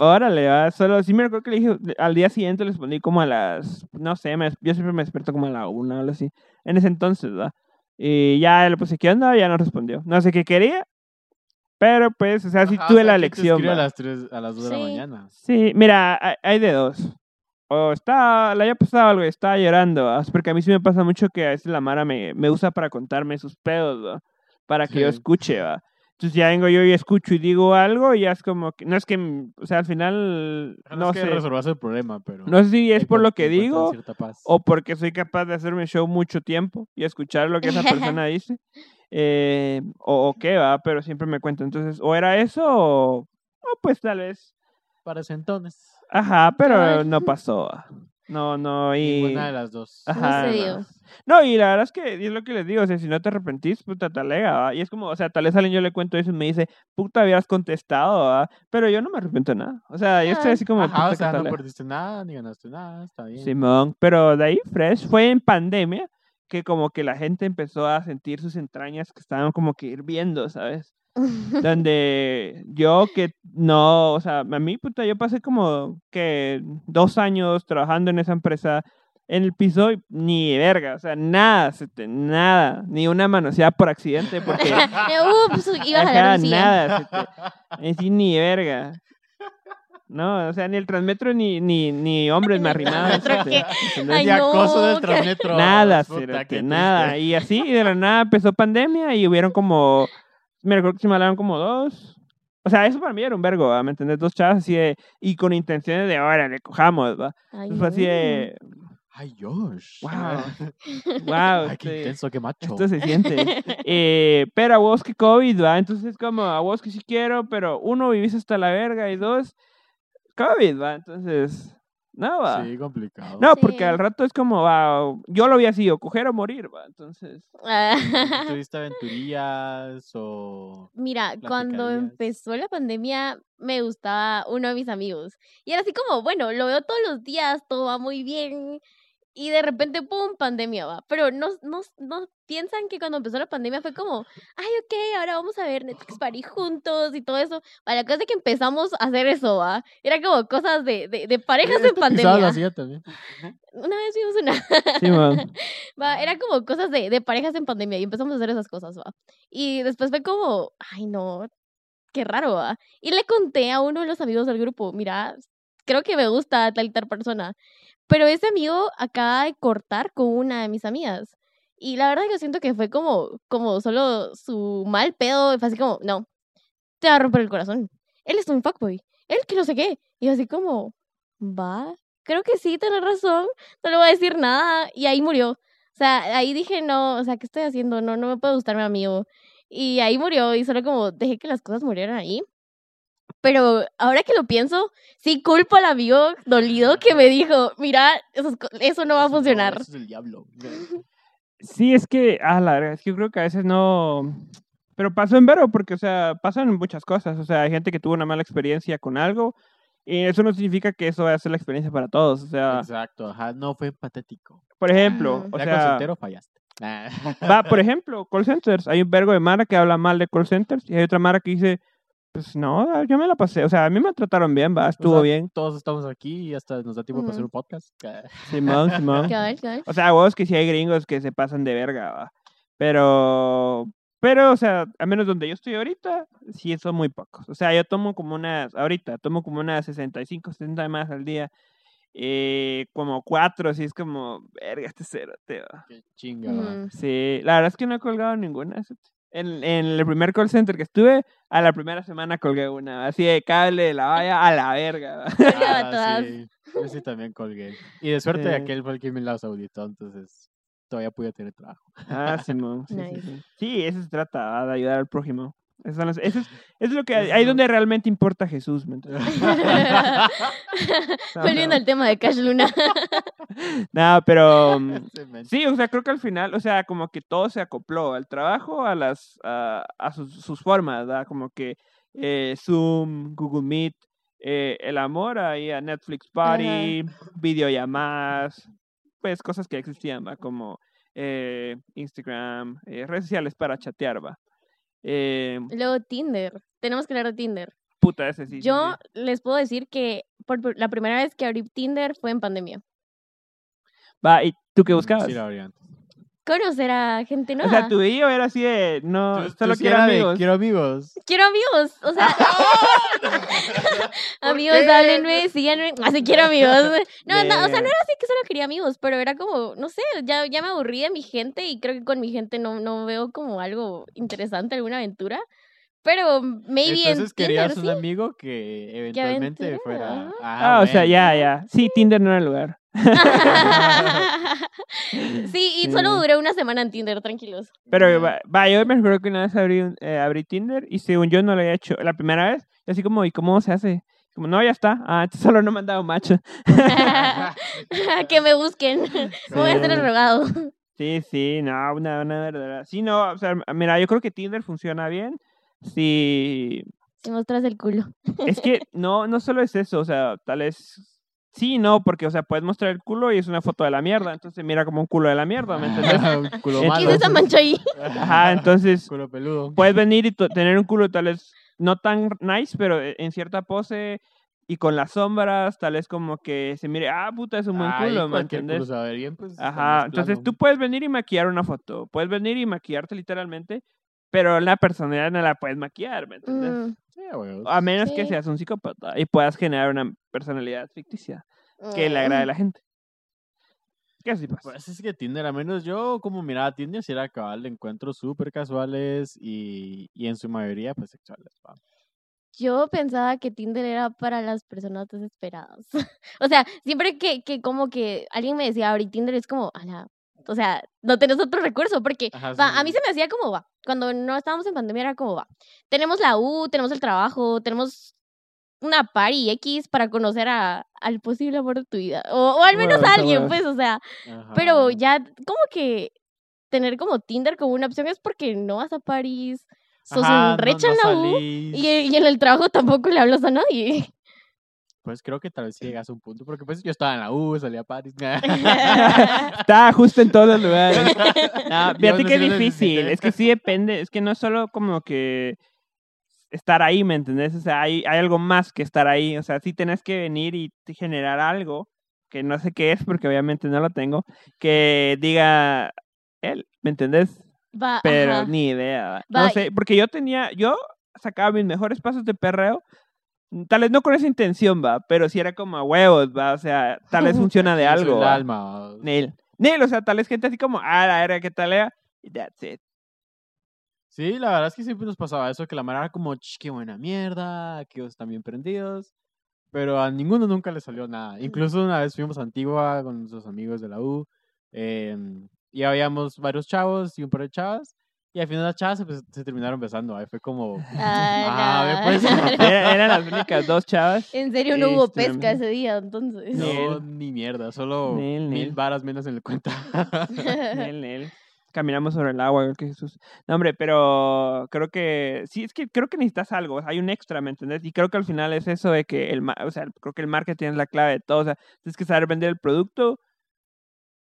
órale, ¿va? Solo, sí me recuerdo que le dije, al día siguiente le respondí como a las, no sé, me- yo siempre me desperto como a la una o algo así. En ese entonces, ¿va? Y ya le puse, ¿qué onda? Ya no respondió. No sé qué quería, pero pues, o sea, sí Ajá, o tuve sea, la ¿quién te lección, a ¿va? las 3, a las 2 de la Sí. mañana. Sí, mira, hay, hay de dos. o está, le haya pasado algo y está llorando, ¿va? porque a mí sí me pasa mucho que a veces la Mara me, me usa para contarme sus pedos, ¿va? para que yo Sí. escuche, ¿va? Entonces ya vengo yo y escucho y digo algo y ya es como que, no es que, o sea, al final, No, no es que sé, resolvas el problema, pero... no sé si es por lo que digo o porque soy capaz de hacerme show mucho tiempo y escuchar lo que esa persona dice, eh, o, o qué, ¿va? Pero siempre me cuenta, entonces, o era eso o, o pues tal vez, Para ese entonces, ajá, pero no pasó. No, no, y... ninguna de las dos. Ajá, no. y la verdad es que es lo que les digo, o sea, si no te arrepentís, puta, te alega, ¿va? Y es como, o sea, tal vez alguien yo le cuento eso y me dice, puta, habías contestado, ¿va? Pero yo no me arrepiento de nada. O sea, yo estoy Ah. así como, Ajá, o sea, no talega. perdiste nada, ni ganaste nada, está bien. Simón, pero de ahí, Fresh, fue en pandemia que como que la gente empezó a sentir sus entrañas que estaban como que hirviendo, ¿sabes? Donde yo que no, o sea, a mí, puta, yo pasé como que dos años trabajando en esa empresa en el piso y ni verga, o sea, nada, nada, ni una manoseada por accidente, porque Ups, ibas a Ajá, la silla. nada, te- ni verga. No, o sea, ni el transmetro ni, ni, ni hombres me Ni arrimaban. Y acoso del transmetro. Nada, puta, nada. Y así, y de la nada empezó pandemia y hubieron como, me recuerdo que se me hablaron como dos. O sea, eso para mí era un vergo, ¿va? ¿me entendés? Dos chavas así de, y con intenciones de, ahora le cojamos, ¿va? Ay, Entonces fue así de, Ay, Josh. Wow. wow, Ay, qué este- intenso, qué macho. esto se siente. Eh, pero a vos que COVID, ¿va? Entonces es como a vos que sí quiero, pero uno, vivís hasta la verga y dos, COVID, ¿va? Entonces, no, va. Sí, complicado. No, Sí. porque al rato es como, va, yo lo vi así, o coger o morir, ¿va? Entonces, Ah, ¿Tuviste aventurías o...? Mira, cuando empezó la pandemia me gustaba uno de mis amigos. Y era así como, bueno, lo veo todos los días, todo va muy bien. Y de repente, ¡pum!, pandemia va. Pero no, no, no piensan que cuando empezó la pandemia fue como, ay, ok, ahora vamos a ver Netflix Party juntos y todo eso. Para la cosa de que empezamos a hacer eso, va. Era como cosas de, de, de parejas en Este lo pandemia. hacía también. Una vez vimos una. sí, man. Va, era como cosas de, de parejas en pandemia y empezamos a hacer esas cosas, va. Y después fue como, ay no, qué raro, va. Y le conté a uno de los amigos del grupo, mira, creo que me gusta tal y tal persona. Pero ese amigo acaba de cortar con una de mis amigas. Y la verdad que siento que fue como, como solo su mal pedo. Fue así como, no, te va a romper el corazón. Él es un fuckboy. Él que no sé qué. Y yo así como, va, creo que sí, tienes razón. No le voy a decir nada. Y ahí murió. O sea, ahí dije, no, o sea, ¿qué estoy haciendo? No, no me puede gustar mi amigo. Y ahí murió y solo como dejé que las cosas murieran ahí. Pero ahora que lo pienso, sí culpo al amigo dolido que me dijo, mira, esas co- eso no va a Eso funcionar. Eso es el diablo. Sí, es que, ah, la verdad, es que yo creo que a veces no... Pero pasó en vero, porque, o sea, pasan muchas cosas. O sea, hay gente que tuvo una mala experiencia con algo, y eso no significa que eso vaya a ser la experiencia para todos. O sea, Exacto, ajá, no fue patético. por ejemplo, o ya sea, con fallaste. Va, por ejemplo, call centers. Hay un vergo de Mara que habla mal de call centers, y hay otra Mara que dice, pues no, yo me la pasé. O sea, a mí me trataron bien, va, estuvo sea, bien. Todos estamos aquí y hasta nos da tiempo para hacer un podcast. Ah. Simón, Simón. O sea, vos que sí hay gringos que se pasan de verga, va. Pero, pero, o sea, al menos donde yo estoy ahorita, sí son muy pocos. O sea, yo tomo como unas, ahorita, tomo como unas 65, 70 más al día. Eh, como cuatro, así es como, verga, este cero, te va. Qué chinga, va. Mm. Sí, la verdad es que no he colgado ninguna. En, en el primer call center que estuve, a la primera semana colgué una, así de cable de la valla a la verga. Ah, sí. Yo sí también colgué. Y de suerte Sí. aquel fue el que me las auditó, entonces todavía pude tener trabajo. Ah. Sí, sí, Nice. sí. Sí, eso se trata, de ayudar al prójimo. Eso, es, eso es lo que ahí es donde realmente importa Jesús. ¿me entiendes? No, Volviendo al tema de Cash Luna. No, pero mm, sí, o sea, creo que al final, o sea, como que todo se acopló al trabajo, a las a, a sus, sus formas, ¿verdad? Como que eh, Zoom, Google Meet, eh, el amor ahí a Netflix Party, videollamadas, pues cosas que existían, ¿va? Como eh, Instagram, eh, redes sociales para chatear, ¿va? Eh, Luego Tinder. Tenemos que hablar de Tinder. puta, ese sí. Yo sí. les puedo decir que por la primera vez que abrí Tinder fue en pandemia. Va, ¿y tú qué Mm, buscabas? Sí, la abrí antes. Conocer a gente nueva. O sea, tu bio era así de, no, Tú- solo tú sí quiero era de, amigos. Quiero amigos. Quiero amigos, o sea, amigos, qué? háblenme, síganme, así quiero amigos. No, no, o sea, no era así que solo quería amigos, pero era como, no sé, ya, ya me aburrí de mi gente y creo que con mi gente no, no veo como algo interesante, alguna aventura. Pero maybe Entonces en Tinder, querías sí. un amigo que eventualmente fuera. ajá. Ah, o sea, ya, ya. Sí, Tinder no era el lugar. sí, y solo duré una semana en Tinder, tranquilos. Pero va, yo me acuerdo que una vez abrí, un- eh, abrí Tinder y según yo no lo había hecho la primera vez. y Así como, ¿y cómo se hace? Como, no, ya está. Ah, solo no me han dado match. que me busquen. Voy a Sí. rogado. Sí, sí, no, una, una verdad. Sí, no, o sea, mira, yo creo que Tinder funciona bien. Sí, Si mostras el culo. es que no, no solo es eso, o sea, tal vez sí, no, porque, o sea, puedes mostrar el culo y es una foto de la mierda, entonces mira como un culo de la mierda, ¿me entiendes? un culo ¿Qué ¿Qué malo. es esa mancha ahí? Ajá, entonces culo peludo. puedes venir y tener un culo tal vez no tan nice, pero e- en cierta pose y con las sombras, tal vez como que se mire, ah, puta, es un buen culo, ¿me culo entiendes? ver bien, pues, Ajá, entonces tú puedes venir y maquillar una foto, puedes venir y maquillarte literalmente, pero la personalidad no la puedes maquillar, ¿me entiendes? Mm, Sí, a menos que Sí. seas un psicópata y puedas generar una personalidad ficticia que le agrade a la gente. ¿Qué así pasa? Pues es que Tinder, a menos yo como miraba Tinder, si era cabal de encuentros súper casuales y, y en su mayoría pues sexuales. pa. Yo pensaba que Tinder era para las personas desesperadas. o sea, siempre que, que como que alguien me decía abrí Tinder es como, ala, o sea, no tenés otro recurso porque Ajá, va, a mí se me hacía como va. Cuando no estábamos en pandemia era como va. Tenemos la U, tenemos el trabajo, tenemos una party X para conocer a, al posible amor de tu vida. O, o al menos a alguien, pues, o sea. Pero ya como que tener como Tinder como una opción es porque no vas a París, sos Ajá, un recha no en la U y en el trabajo tampoco le hablas a nadie. Pues creo que tal vez sí llegas a un punto, porque pues yo estaba en la U, salía a París. Está justo en todos los lugares. No, fíjate no que es difícil. Es que sí depende. Es que no es solo como que estar ahí, ¿me entendés? O sea, hay, hay algo más que estar ahí. O sea, sí tenés que venir y generar algo que no sé qué es, porque obviamente no lo tengo, que diga él, ¿me entendés? Va, Pero ajá. ni idea. ¿va? No sé, porque yo tenía, yo sacaba mis mejores pasos de perreo. Mm, Tal vez no con esa intención, va, pero sí era como a huevos, va, o sea, tal vez funciona de algo. el alma. Neil. Neil, o sea, tal vez gente así como, ah, la verga, ¿qué tal era? Y that's it. Sí, la verdad es que siempre nos pasaba eso, que la mara era como, "Ch, qué buena mierda, que están bien prendidos. Pero a ninguno nunca le salió nada. Incluso una vez fuimos a Antigua con nuestros amigos de la U. em, y habíamos varios chavos y un par de chavas. Y al final las chavas se, pues, se terminaron besando. Ahí fue como... Ah, a ver, la- pues. Era- eran las únicas dos chavas. En serio no hubo Este, pesca ese día, entonces. No, Nel. ni mierda. Solo Nel, mil nel. varas menos en la cuenta. Neil, Neil. Caminamos sobre el agua, que Jesús. No, hombre, pero creo que, sí, es que creo que necesitas algo, hay un extra, ¿me entendés? Y creo que al final es eso de que el, o sea, creo que el marketing es la clave de todo, o sea, tienes que saber vender el producto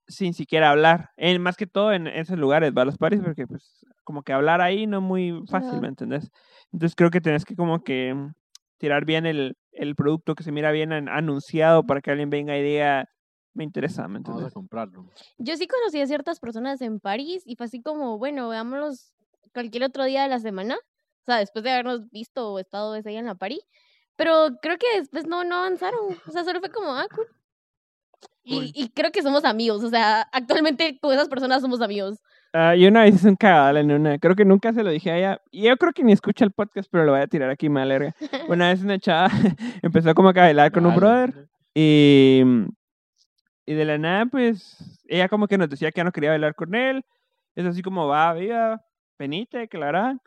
sin siquiera hablar, en, más que todo en esos lugares, va a los paris, porque pues como que hablar ahí no es muy fácil. ¿me entendés? Entonces creo que tienes que como que mm, tirar bien el, el producto que se mira bien an- anunciado para que alguien venga y diga, me interesa, ¿me Vamos a entendés? comprarlo. Yo sí conocí a ciertas personas en París y fue así como, bueno, veámonos cualquier otro día de la semana. O sea, después de habernos visto o estado ese día en la París. Pero creo que después no, no avanzaron. O sea, solo fue como, ah, cool. Y, y creo que somos amigos. O sea, actualmente con esas personas somos amigos. Ah, yo una vez hice un cagadal en una, creo que nunca se lo dije a ella, y yo creo que ni escucha el podcast, pero lo voy a tirar aquí, me alerga. Una vez una chava empezó como a bailar con un brother, y, y de la nada, pues, ella como que nos decía que ya no quería bailar con él, es así como, va, viva, penite, que la harán,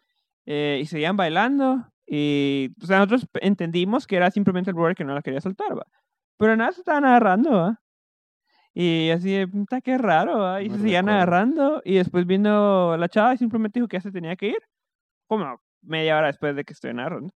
eh, y seguían bailando, y, o sea, nosotros entendimos que era simplemente el brother que no la quería soltar, va. Pero nada, se estaban agarrando, va. Y así de, puta, qué raro, ¿va? Y No se seguían recuerdo. agarrando. Y después vino la chava y simplemente dijo que ya se tenía que ir. Como media hora después de que estoy agarrando.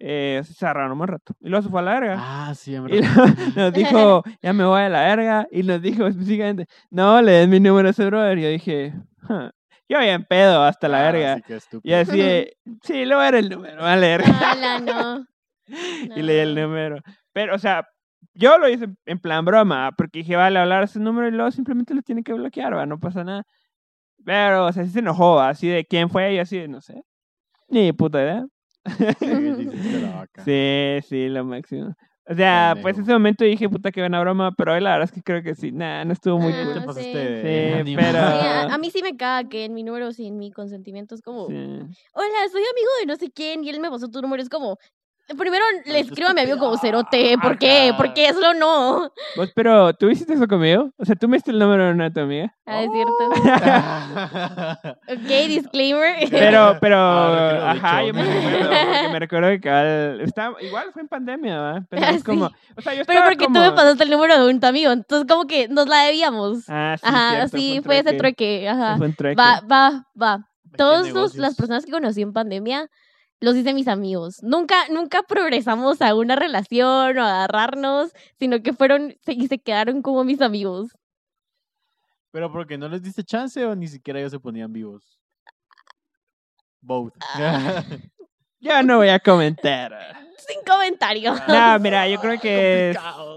Eh, se agarraron un buen rato. Y luego se fue a la verga. Ah, sí, en y verdad. luego nos dijo, ya me voy a la verga. Y nos dijo específicamente, no, le den mi número a ese brother. Y yo dije, "Huh". yo había en pedo hasta la Ah, verga. sí, qué Y así de, sí, le voy a dar el número, vale. verga". Ala, no. y leí el No. número. Pero, o sea, yo lo hice en plan broma, porque dije, vale, hablar ese número y luego simplemente lo tiene que bloquear, va, no pasa nada. Pero, o sea, sí se enojó, así de quién fue, y así de, no sé. Ni puta idea. Sí. Sí, sí, lo máximo. O sea, pues en ese momento dije, puta, que buena broma, pero hoy la verdad es que creo que sí. Nah, no estuvo muy Ah, Te cool. sí. pasaste de Sí, pero- Sí, a, a mí sí me caga que en mi número sin mi consentimiento es como, Sí. hola, soy amigo de no sé quién y él me pasó tu número. Es como, primero le escribo a mi amigo como cerote. ¿Por qué? ¿Por qué? Solo no. Vos, pero, ¿tú hiciste eso conmigo? O sea, ¿tú me diste el número de una de tu amiga? Ah, es cierto. Ok, disclaimer. Pero, pero, que lo he ajá, dicho. yo me recuerdo, porque me recuerdo que cabal, estaba, igual fue en pandemia, ¿verdad? Pero Ah, es como, sí. o sea, yo Pero estaba porque como... tú me pasaste el número de un amigo. Entonces, como que nos la debíamos. Ah, sí, Ajá, cierto, sí, un fue ese trueque. Ajá. Fue un trueque. Va, va, va. Todas las personas que conocí en pandemia los hice mis amigos. Nunca, nunca progresamos a una relación o a agarrarnos, sino que fueron se- y se quedaron como mis amigos. Pero porque no les diste chance o ni siquiera ellos se ponían vivos. Both. Ah. Yo no voy a comentar. Sin comentario. No, mira, yo creo que es,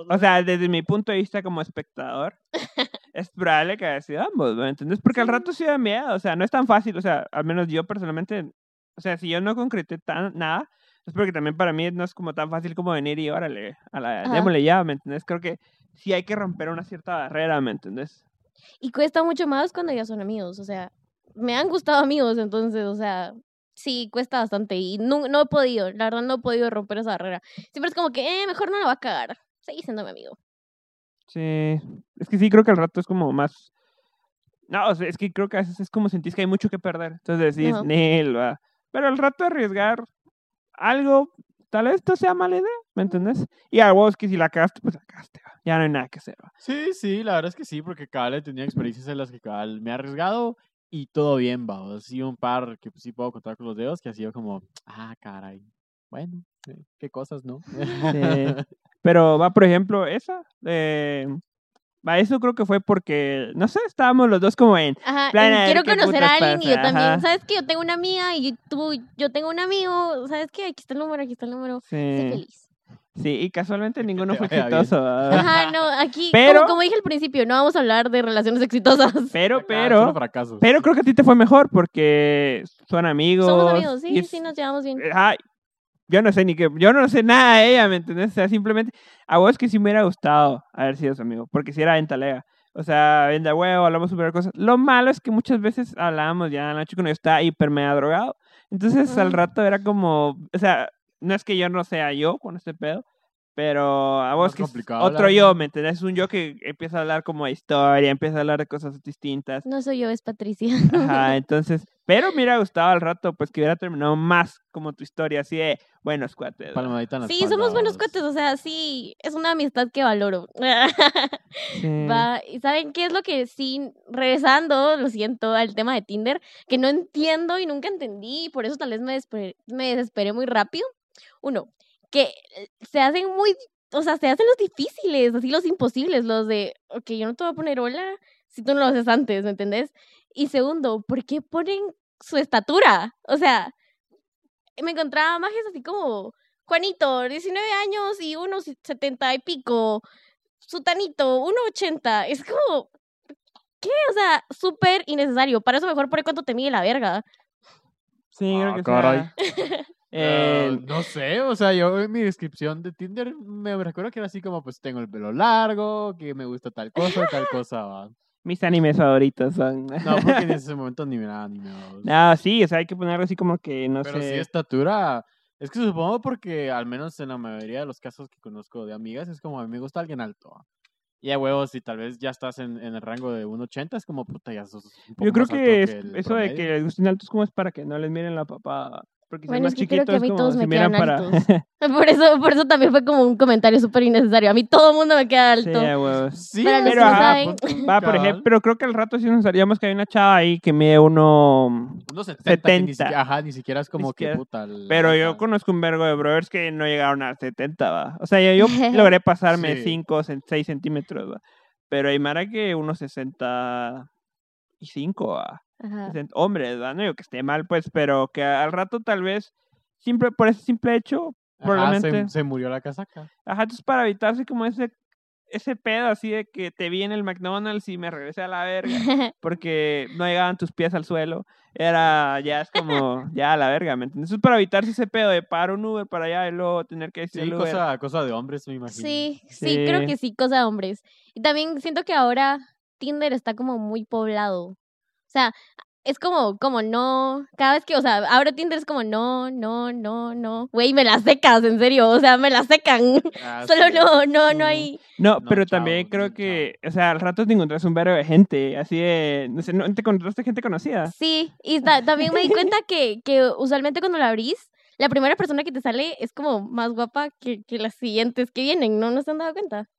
o sea, desde mi punto de vista como espectador, es probable que haya sido ambos, ¿me entiendes? Porque al rato sí da miedo, o sea, no es tan fácil, o sea, al menos yo personalmente, o sea, si yo no concreté tan, nada, es porque también para mí no es como tan fácil como venir y órale, a la, Ajá. démosle ya, ¿me entiendes? Creo que sí hay que romper una cierta barrera, ¿me entiendes? Y cuesta mucho más cuando ya son amigos. O sea, me han gustado amigos, entonces, o sea, sí, cuesta bastante. Y no, no he podido, la verdad, no he podido romper esa barrera. Siempre es como que, eh, mejor no la va a cagar. Seguí siendo mi amigo. Sí, es que sí, creo que al rato es como más... No, o sea, es que creo que a veces es como sentís que hay mucho que perder. Entonces decís. Nel, va. Pero al rato arriesgar algo, tal vez esto sea mala idea, ¿me entendés? Y a vos que si la cagaste, pues la cagaste. Ya no hay nada que hacer, va. Sí, sí, la verdad es que sí, porque cabal he tenido experiencias en las que cabal me he arriesgado y todo bien, va. O sea, sí, un par que pues, sí puedo contar con los dedos que ha sido como, ah, caray. Bueno, eh, qué cosas, ¿no? Pero va, por ejemplo, esa, eh, eso creo que fue porque, no sé, estábamos los dos como en, Ajá, Plan, quiero conocer a alguien y yo pasa, también. ajá. ¿Sabes que Yo tengo una amiga y tú, yo tengo un amigo. ¿Sabes qué? Aquí está el número, aquí está el número. Sé sí, feliz. sí, y casualmente ninguno fue bien. exitoso. Ajá, no, aquí, Pero- como, como dije al principio, no vamos a hablar de relaciones exitosas. Pero, pero. Pero creo que a ti te fue mejor porque son amigos. Somos amigos, y sí, es- sí, nos llevamos bien. Ay, yo no sé ni qué, yo no sé nada de ella, ¿me entendés? O sea, simplemente a vos que sí me hubiera gustado haber sido su amigo, porque si era en talega. O sea, venda huevo, hablamos sobre cosas. Lo malo es que muchas veces hablábamos ya noche cuando yo estaba hiper mega drogado. Entonces al rato era como, o sea, no es que yo no sea yo con este pedo, pero a vos Más que es otro yo. ¿me entendés? Es un yo que empieza a hablar como de historia, empieza a hablar de cosas distintas. No soy yo, es Patricia. Ajá, entonces, pero me hubiera gustado al rato, pues que hubiera terminado más como tu historia, así de buenos cuates. Palmadita en la Sí, somos buenos cuates, o sea, sí, es una amistad que valoro. Sí. Va, y ¿saben qué es lo que sí, regresando, lo siento, al tema de Tinder, que no entiendo y nunca entendí, y por eso tal vez me, desesperé, me desesperé muy rápido? Uno, que se hacen muy, o sea, se hacen los difíciles, así los imposibles, los de, ok, yo no te voy a poner hola si tú no lo haces antes, ¿me entendés? Y segundo, ¿por qué ponen su estatura? O sea, me encontraba majes así como, Juanito, 19 años y unos 70 y pico, Sutanito, 1.80. Es como, ¿qué? O sea, súper innecesario. Para eso mejor por cuánto te mide la verga. Sí, creo Ah, que caray. sea. Eh, eh, no sé, o sea, yo en mi descripción de Tinder me recuerdo que era así como, pues tengo el pelo largo, que me gusta tal cosa, tal cosa. Mis animes favoritos son. No, porque en ese momento ni me nada, ni me daba. No, sí, o sea, hay que ponerlo así como que, no Pero sí, sé. estatura. Es que supongo porque, al menos en la mayoría de los casos que conozco de amigas, es como a mí me gusta alguien alto. Y a huevos, si tal vez ya estás en, en el rango de 1,80, es como puta, ya sos. un poco Yo creo más alto que, es- el eso de que promedio. les gusten altos como es para que no les miren la papada. Porque si Bueno, es es más que creo chiquito que a mí como todos si me quedan para. altos. Por eso, por eso también fue como un comentario súper innecesario. A mí todo el mundo me queda sí, alto. a huevos. Sí, Para los que no saben. Va, por ejemplo, pero creo que al rato sí nos haríamos que hay una chava ahí que mide uno. Unos 70, que ni 70. siquiera, ajá, ni siquiera es como que siquiera. puta. la Pero yo conozco un vergo de brothers que no llegaron a 70, va. O sea, yo, yo logré pasarme Sí. 5 o 6 centímetros, va. Pero hay Mara que unos 65, va. Ajá. 60 hombres, va. No digo que esté mal, pues, pero que al rato tal vez, simple, por ese simple hecho, Ajá, probablemente- se, se murió la casaca. ajá, entonces para evitarse como ese, ese pedo así de que te vi en el McDonald's y me regresé a la verga porque no llegaban tus pies al suelo. Era, ya es como, ya a la verga, ¿me entiendes? Eso es para evitarse ese pedo de parar un Uber para allá y luego tener que decir Sí, Uber. cosa, cosa de hombres, me imagino. Sí, sí, creo que sí, cosa de hombres. Y también siento que ahora Tinder está como muy poblado. O sea, es como, como no, cada vez que, o sea, abro Tinder es como no, no, no, no. Güey, me las secas, en serio, o sea, me las secan. Ah, Solo sí. no, no, no hay. No, No, pero chao, también creo no, que, o sea, al rato te encontrás un verbo de gente, así de, no sé, ¿no te encontraste gente conocida? Sí, y ta- también me di cuenta que, que usualmente cuando la abrís, la primera persona que te sale es como más guapa que, que las siguientes que vienen, ¿no? ¿No se han dado cuenta?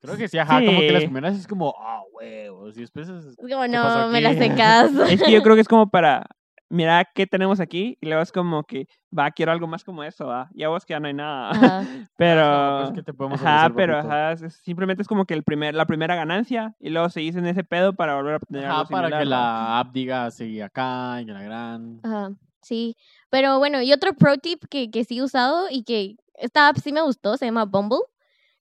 Creo que sí, ajá, como que las Sí. primeras es como, ah, huevos, y después es... Como, ¿Qué pasó no, me las secas. Es que yo creo que es como para, mira, ¿qué tenemos aquí? Y luego es como que, va, quiero algo más como eso, va. Ya vos que ya no hay nada. Ajá. Pero, No, pues, ¿qué te podemos ajá, pero ajá, simplemente es como que el primer, la primera ganancia y luego seguís en ese pedo para volver a obtener Ajá, algo para que similar, ¿va? la app diga, seguí acá, y que la gran... Ajá, sí. Pero bueno, y otro pro tip que, que sí he usado y que esta app sí me gustó, se llama Bumble.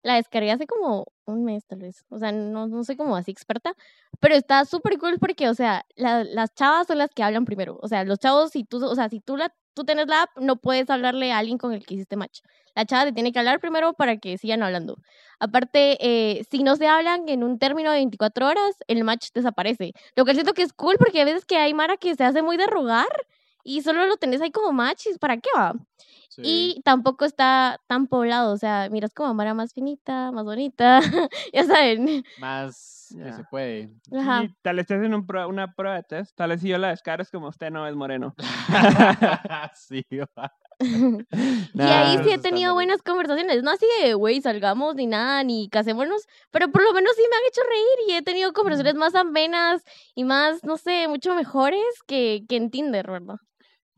La descargué hace como un mes tal vez. O sea, no, no soy como así experta. Pero está súper cool porque, o sea, la- las chavas son las que hablan primero. O sea, los chavos, si tú, o sea, si tú, la, tú tienes la app, no puedes hablarle a alguien con el que hiciste match. La chava te tiene que hablar primero para que sigan hablando. Aparte, eh, si no se hablan en un término de 24 horas, el match desaparece. Lo que siento que es cool porque a veces que hay Mara que se hace muy de rogar y solo lo tenés ahí como match, ¿y ¿para qué va? Sí. Y tampoco está tan poblado, o sea, miras como Mara más finita, más bonita, ya saben. Más que se puede. Ajá. Tal vez te hacen un pro- una prueba de test, tal vez si yo la descargo es como usted no es moreno. sí, va. y ahí Nah, sí he tenido buenas conversaciones, no así de, güey, salgamos ni nada, ni casémonos, pero por lo menos sí me han hecho reír y he tenido conversaciones más amenas y más, no sé, mucho mejores que, que en Tinder, ¿verdad?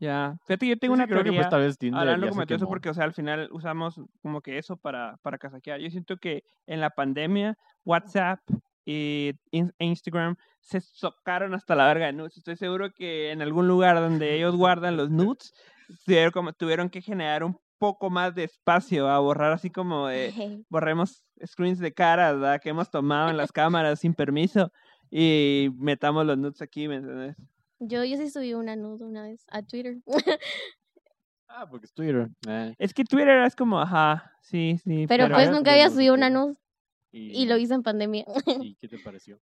Ya, fíjate, yo tengo Sí, una creo que teoría. pues tal vez Tinder se de eso, porque, o sea, al final usamos como que eso para, para casaquear. Yo siento que en la pandemia, WhatsApp y e Instagram se socaron hasta la verga de nudes. Estoy seguro que en algún lugar donde ellos guardan los nudes, tuvieron, como, tuvieron que generar un poco más de espacio a borrar así como de, borremos screens de caras ¿verdad? que hemos tomado en las cámaras sin permiso y metamos los nudes aquí, ¿me entiendes? Yo, yo sí subí una nude una vez a Twitter. Ah, porque es Twitter. eh, Es que Twitter es como, ajá, sí, sí. Pero Pero pues nunca había subido una nude y lo hice en pandemia. ¿Y qué te pareció?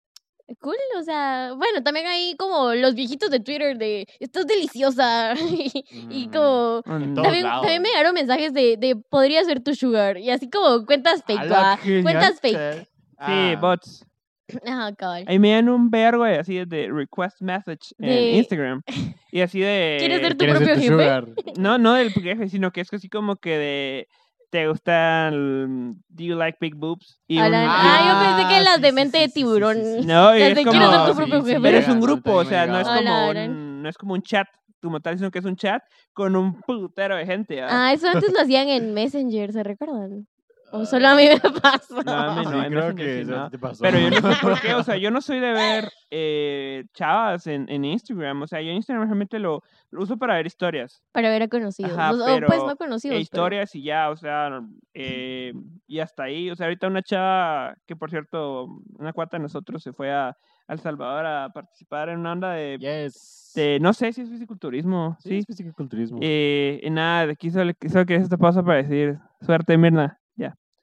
Cool, o sea, bueno, también hay como los viejitos de Twitter de estás deliciosa y, y Mm, como también, también me llegaron mensajes de, de podría ser tu sugar y así como cuentas fake, ¡Hala, ¿va? qué cuentas fake. Sí, Ah, bots. Ajá, cabal. Ahí me dan un vergo de así de request message en De- Instagram. Y así de... ¿Quieres ser tu ¿quieres ser propio tu jefe? sugar? No, no del jefe, sino que es así como que de... ¿Te gustan... Do you like big boobs? Y Hablan- un- ah, yo pensé que las de mente sí, de sí, sí, tiburón. sí, sí. No, y Las es de como... ¿quieres ser tu sí, propio sí, jefe? Pero es un grupo, o sea, no es. Hola, como Aaron. un, no es como un chat como tal, sino que es un chat con un putero de gente. Ah, eso antes lo hacían en Messenger, ¿se recuerdan? O solo a mí me pasó. No, a mí Sí, no, en creo que sí, no. te pasó. Pero yo no sé por qué, o sea, yo no soy de ver eh, chavas en, en Instagram, o sea, yo Instagram realmente lo, lo uso para ver historias, Para ver a conocidos. Ajá, o- pero pues no conocidos. e pero- historias y ya, o sea, eh, y hasta ahí, o sea, ahorita una chava que por cierto, una cuata de nosotros se fue a, a El Salvador a participar en una onda de, Yes. de no sé si es fisiculturismo, Sí, sí, es fisiculturismo. eh, y nada, de quiso, quiso que esta pausa para decir, suerte Mirna,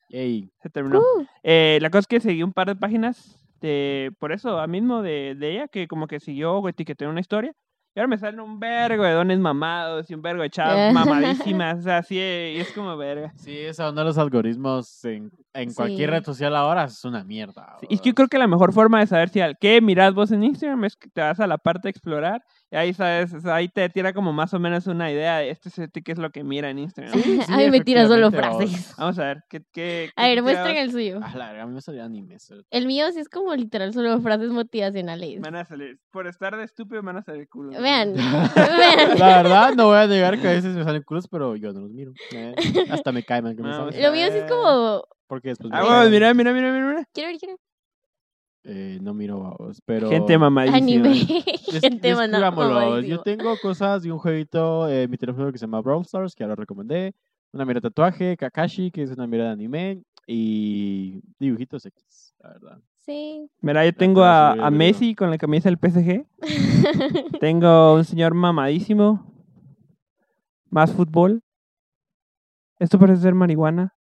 Ey, se terminó. Uh, Eh, la cosa es que seguí un par de páginas de, por eso, a mismo de, de ella, que como que siguió o etiquetó una historia. Y ahora me salen un vergo de dones mamados y un vergo de chavas Eh. mamadísimas, o sea, así, y es como verga. sí, esa onda de los algoritmos en, en cualquier Sí. red social ahora es una mierda. Sí, y es que yo creo que la mejor forma de saber si al qué mirás vos en Instagram es que te vas a la parte de explorar ahí sabes, o sea, ahí te tira como más o menos una idea de este es qué es lo que mira en Instagram. Sí, a mí me tira solo frases. Vamos a ver, ¿qué, qué, A ver, muestren el suyo. A la verga, a mí me salía animes. eh. El mío sí es como literal solo frases motivacionales. Van a salir, por estar de estúpido me van a salir culo. Vean, vean. La verdad, no voy a negar que a veces me salen culos, pero yo no los miro. eh. Hasta me caen mal que me No, salgan. Lo mío sí es como. Porque después Ah, bueno, mira, mira, mira, mira, mira. Quiero ver, quiero ver. Eh, no miro babos, pero... Gente mamadísima. Anime. Des- Gente describámoslo. Yo tengo cosas de un jueguito en mi teléfono que se llama Brawl Stars, que lo recomendé. Una mira de tatuaje, Kakashi, que es una mira de anime. y dibujitos X, la verdad. Sí. Mira, yo te tengo a a. Messi con la camisa del PSG. Tengo un señor mamadísimo. Más fútbol. Esto parece ser marihuana.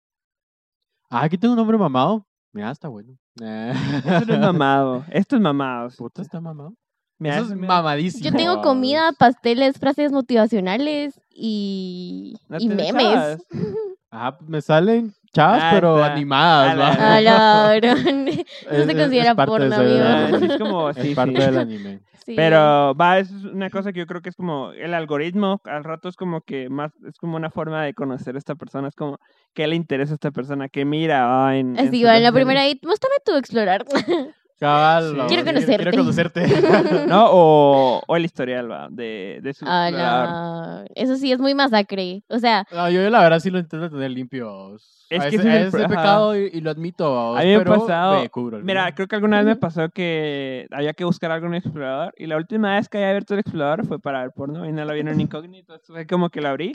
Ah, aquí tengo un hombre mamado. Mira, está bueno. Esto no es mamado. Esto es mamado. Puta, está mamado. Mira, Eso es mira. mamadísimo. Yo tengo comida, pasteles, frases motivacionales y, ¿No y memes. chavas? Ajá, me salen chavas, Ah, pero está. animadas. ¿va? A la gran- Eso se considera es porno, amigo. Ah, sí, es como, Es sí, parte sí. del anime. Sí. Pero va, eso es una cosa que yo creo que es como el algoritmo, al rato es como que más, es como una forma de conocer a esta persona, es como qué le interesa a esta persona, qué mira ah, en, Así su va, en la primera date, muéstrame tú explorar. Cabal, Sí. Quiero conocerte. Quiero conocerte. ¿no? O, o el historial va, de, de su A explorador. la- Eso sí es muy masacre. O sea, No, yo la verdad sí lo intento tener limpio. Es a que ese es ajá. pecado y, y lo admito. A mí me ha pasado- me cubro Mira, creo que alguna vez me pasó que había que buscar algo en el explorador y la última vez que había abierto el explorador fue para ver porno y no lo vieron incógnito, entonces fue como que lo abrí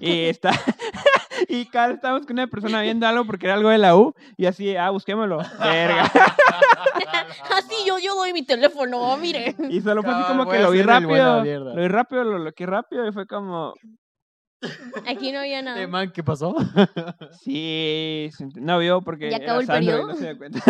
y está y cada vez estábamos con una persona viendo algo porque era algo de la U y así, ah, busquémoslo, verga. así yo, yo doy mi teléfono, mire. Y solo fue así Cabal, como voy que a lo vi ser el buena rápido, mierda. lo vi rápido, lo bloqueé rápido y fue como, Aquí no había Eh, nada. man, ¿qué pasó? sí, se ent- no vio porque ¿Ya acabó era el y periodo? no se dio cuenta.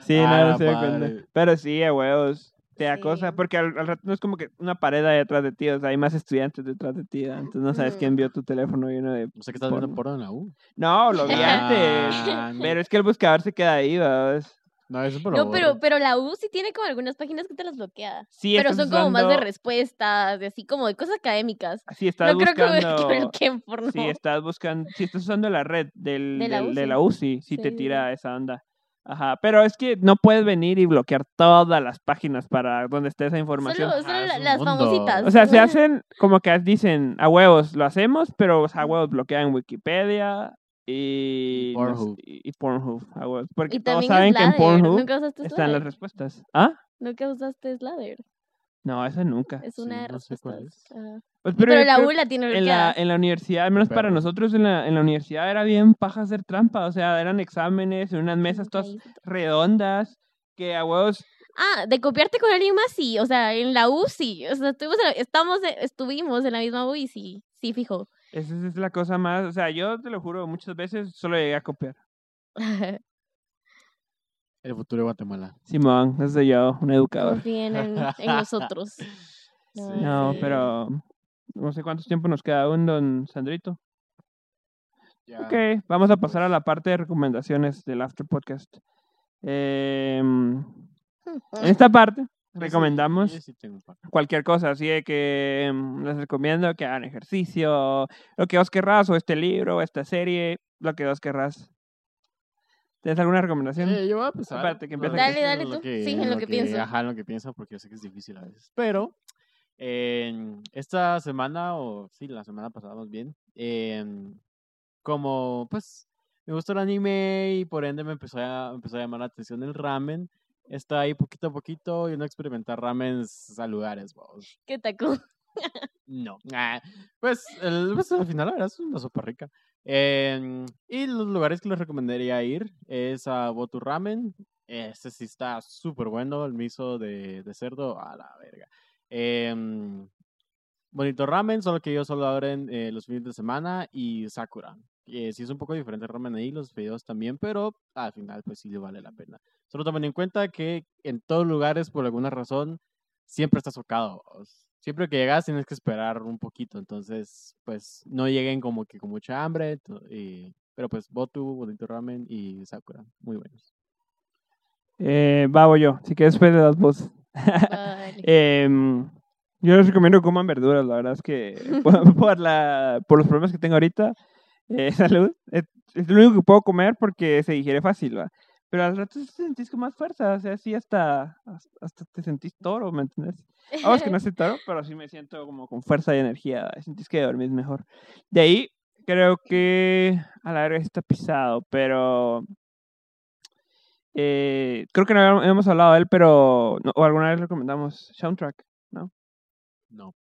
Sí, Ah, no, no la se dio cuenta. Pero sí, a huevos. Te da Sí. cosa, porque al, al rato no es como que una pared ahí detrás de ti, o sea, hay más estudiantes detrás de ti, entonces no sabes quién vio tu teléfono y uno de... No sé qué estás viendo Porno. porno en la U. No, lo vi antes, Ah, pero es que el buscador se queda ahí, ¿verdad? No, eso por No, pero, pero la U sí tiene como algunas páginas que te las bloquea. Sí, pero son como más de respuestas, de así como de cosas académicas. Sí, estás no creo que, buscando... que bloqueen porno. Sí, estás buscando... Si estás usando la red del, De la del- de la UCI, sí, te Sí. tira esa onda. Ajá, pero es que no puedes venir y bloquear todas las páginas para donde esté esa información. Solo, solo Ah, la- un las mundo. famositas. O sea, se hacen como que dicen a huevos, lo hacemos, pero o sea, a huevos bloquean Wikipedia y Pornhub. y, y Pornhub, a huevos. Porque Y todos saben que en. Pornhub ¿Nunca usaste están las respuestas. ¿Ah? Nunca usaste Slather. No, esa nunca. Es Sí, una de no sé cuál respuestas. Ajá. Pues, Pero, la U la tiene en la, en la universidad, al menos para nosotros en la, en la universidad era bien paja hacer trampa, o sea, eran exámenes en unas mesas todas redondas que a huevos Ah, de copiarte con alguien más, sí. O sea, en la U, sí. O sea, estuvimos en la, estamos, en- estuvimos en la misma U y sí, sí, fijo. esa es la cosa más, o sea, yo te lo juro, muchas veces solo llegué a copiar. El futuro de Guatemala. Simón, soy yo, un educador. Confíen en, en nosotros. No, Sí. No, sí. pero no sé cuánto tiempo nos queda aún, don Sandrito. Ya. Ok, vamos a pasar a la parte de recomendaciones del After Podcast. Em, en esta parte sí- recomendamos sí cualquier cosa, así de que em, les recomiendo que hagan ejercicio, lo que vos querrás, o este libro, o esta serie, lo que vos querrás. ¿Tienes alguna recomendación? Eh, yo voy a empezar. Espérate, que empiece Lo Dale, que- dale lo tú. Sí, en lo que pienso. Ajá, en lo que pienso, porque yo sé que es difícil a veces. Pero, en esta semana, o sí, la semana pasada más bien, em, como, pues, me gustó el anime y por ende me empezó a, empezó a llamar la atención el ramen. Está ahí poquito a poquito y no experimentar ramens saludares, vamos. ¿Qué taco? No. Ah, pues, el, pues, al final, la verdad, es una sopa rica. Em, y los lugares que les recomendaría ir es a Botu Ramen. Ese sí está súper bueno, el miso de, cerdo, a la verga. Em, bonito ramen, solo que ellos solo abren eh, los fines de semana y Sakura. Eh, sí es un poco diferente el ramen ahí, los videos también, pero al final pues sí le vale la pena. Solo tomen en cuenta que en todos lugares, por alguna razón, siempre está socado. Siempre que llegas tienes que esperar un poquito, entonces pues no lleguen como que con mucha hambre, y- pero pues Botu, Bonito Ramen y Sakura, muy buenos. Eh, va, voy yo, así que después de las voces. Vale. Yo les recomiendo que coman verduras, la verdad es que por, por la, por los problemas que tengo ahorita, eh, salud, es, es lo único que puedo comer porque se digiere fácil, ¿va? Pero al rato te sentís con más fuerza, o sea, sí hasta, hasta te sentís toro, ¿me entiendes? Vamos que no soy toro, pero sí me siento como con fuerza y energía, sentís que dormís mejor. De ahí, creo que a la sí está pisado, pero eh, creo que no hemos hablado de él, pero no- o alguna vez recomendamos Soundtrack. No.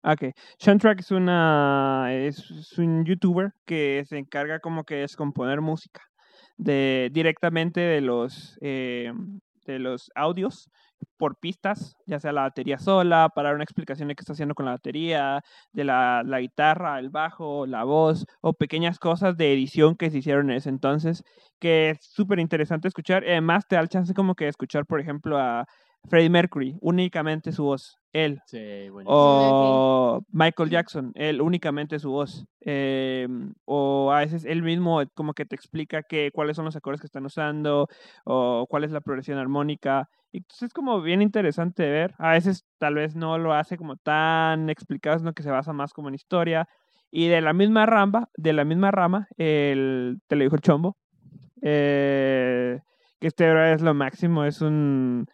Ok. Sean Track es una es, es un youtuber que se encarga como que de descomponer música de directamente de los eh, de los audios por pistas, ya sea la batería sola, para una explicación de qué está haciendo con la batería, de la, la guitarra, el bajo, la voz, o pequeñas cosas de edición que se hicieron en ese entonces, que es súper interesante escuchar. Además, te da el chance como que de escuchar, por ejemplo, a Freddie Mercury, únicamente su voz, él. Sí, buenísimo. O Michael Jackson, él únicamente su voz. Eh, o a veces él mismo como que te explica que, cuáles son los acordes que están usando o cuál es la progresión armónica. Y entonces es como bien interesante de ver. A veces tal vez no lo hace como tan explicado, sino que se basa más como en historia. Y de la misma rama, de la misma rama, el, te lo dijo el chombo. eh, que este es lo máximo, es un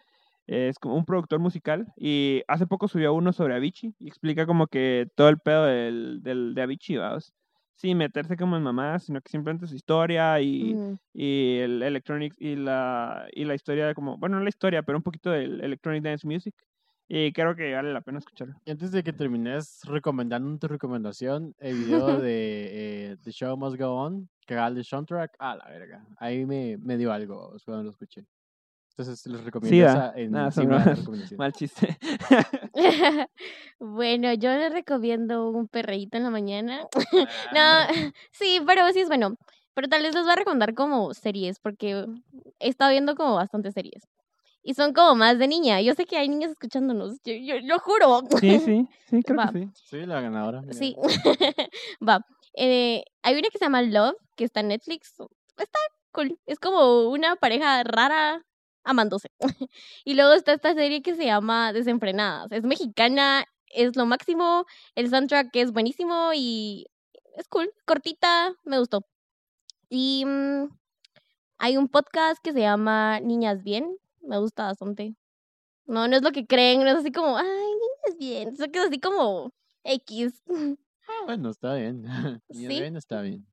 es como un productor musical y hace poco subió uno sobre Avicii y explica como que todo el pedo del, del, de Avicii, vamos. Sin meterse como en mamadas, sino que simplemente su historia y, Mm. y el electronic y la, y la historia de como, bueno, no la historia, pero un poquito del electronic dance music. Y creo que vale la pena escucharlo. Y antes de que termines recomendando tu recomendación, el video de eh, The Show Must Go On, que haga el de soundtrack, a la verga. Ahí me, me dio algo cuando lo escuché. Entonces les recomiendo Sí, esa en de la recomendación. Mal chiste. bueno, yo les recomiendo un perreíto en la mañana. no, sí, pero sí es bueno. Pero tal vez les voy a recomendar como series, porque he estado viendo como bastantes series. Y son como más de niña. Yo sé que hay niñas escuchándonos, yo, yo lo juro. Sí, sí, sí, creo Va. que sí. Sí, la ganadora. mira. Sí. Va. Eh, hay una que se llama Love, que está en Netflix. Está cool. Es como una pareja rara amándose. y luego está esta serie que se llama Desenfrenadas. Es mexicana, es lo máximo. El soundtrack es buenísimo y es cool. Cortita, me gustó. Y mm, hay un podcast que se llama Niñas Bien. Me gusta bastante. No, no es lo que creen, no es así como, ay, niñas bien. Es que es así como X. Ah, bueno, está bien. Sí. Ni bien, está bien.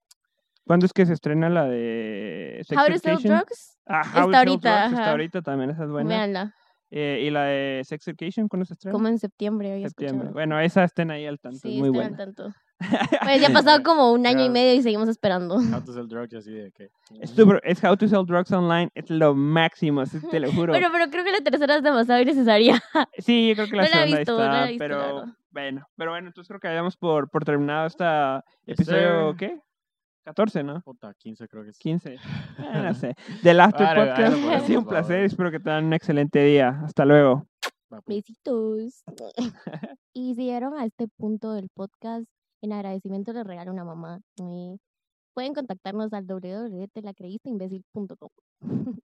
¿Cuándo es que se estrena la de Sex How to Sell Education? Drugs. Ah, Está How to Sell ahorita, Drugs, está ahorita también, esa es buena. Véanla. Eh, ¿Y la de Sex Education cuándo se estrena? Como en septiembre, había Septiembre. escuchado. Bueno, esa estén ahí al tanto, Sí, muy estén al tanto. Pues ya ha pasado como un año y medio y seguimos esperando. How to sell drugs y así de que. Es, súper- es How to Sell Drugs Online, es lo máximo, sí, te lo juro. Bueno, pero creo que la tercera es demasiado innecesaria. sí, yo creo que la no la he segunda visto, está, no la he visto, la pero bueno, pero bueno, entonces creo que hayamos por, por terminado este episodio. ¿qué? 14, ¿no? Puta, 15 creo que es. 15. Ah, no sé. Del After Vale, Podcast. ha sido un placer. Espero que tengan un excelente día. Hasta luego. Pues. Besitos. y si llegaron a este punto del podcast, en agradecimiento les regalo una mamá. Eh, pueden contactarnos al www.telacreístaimbécil.com.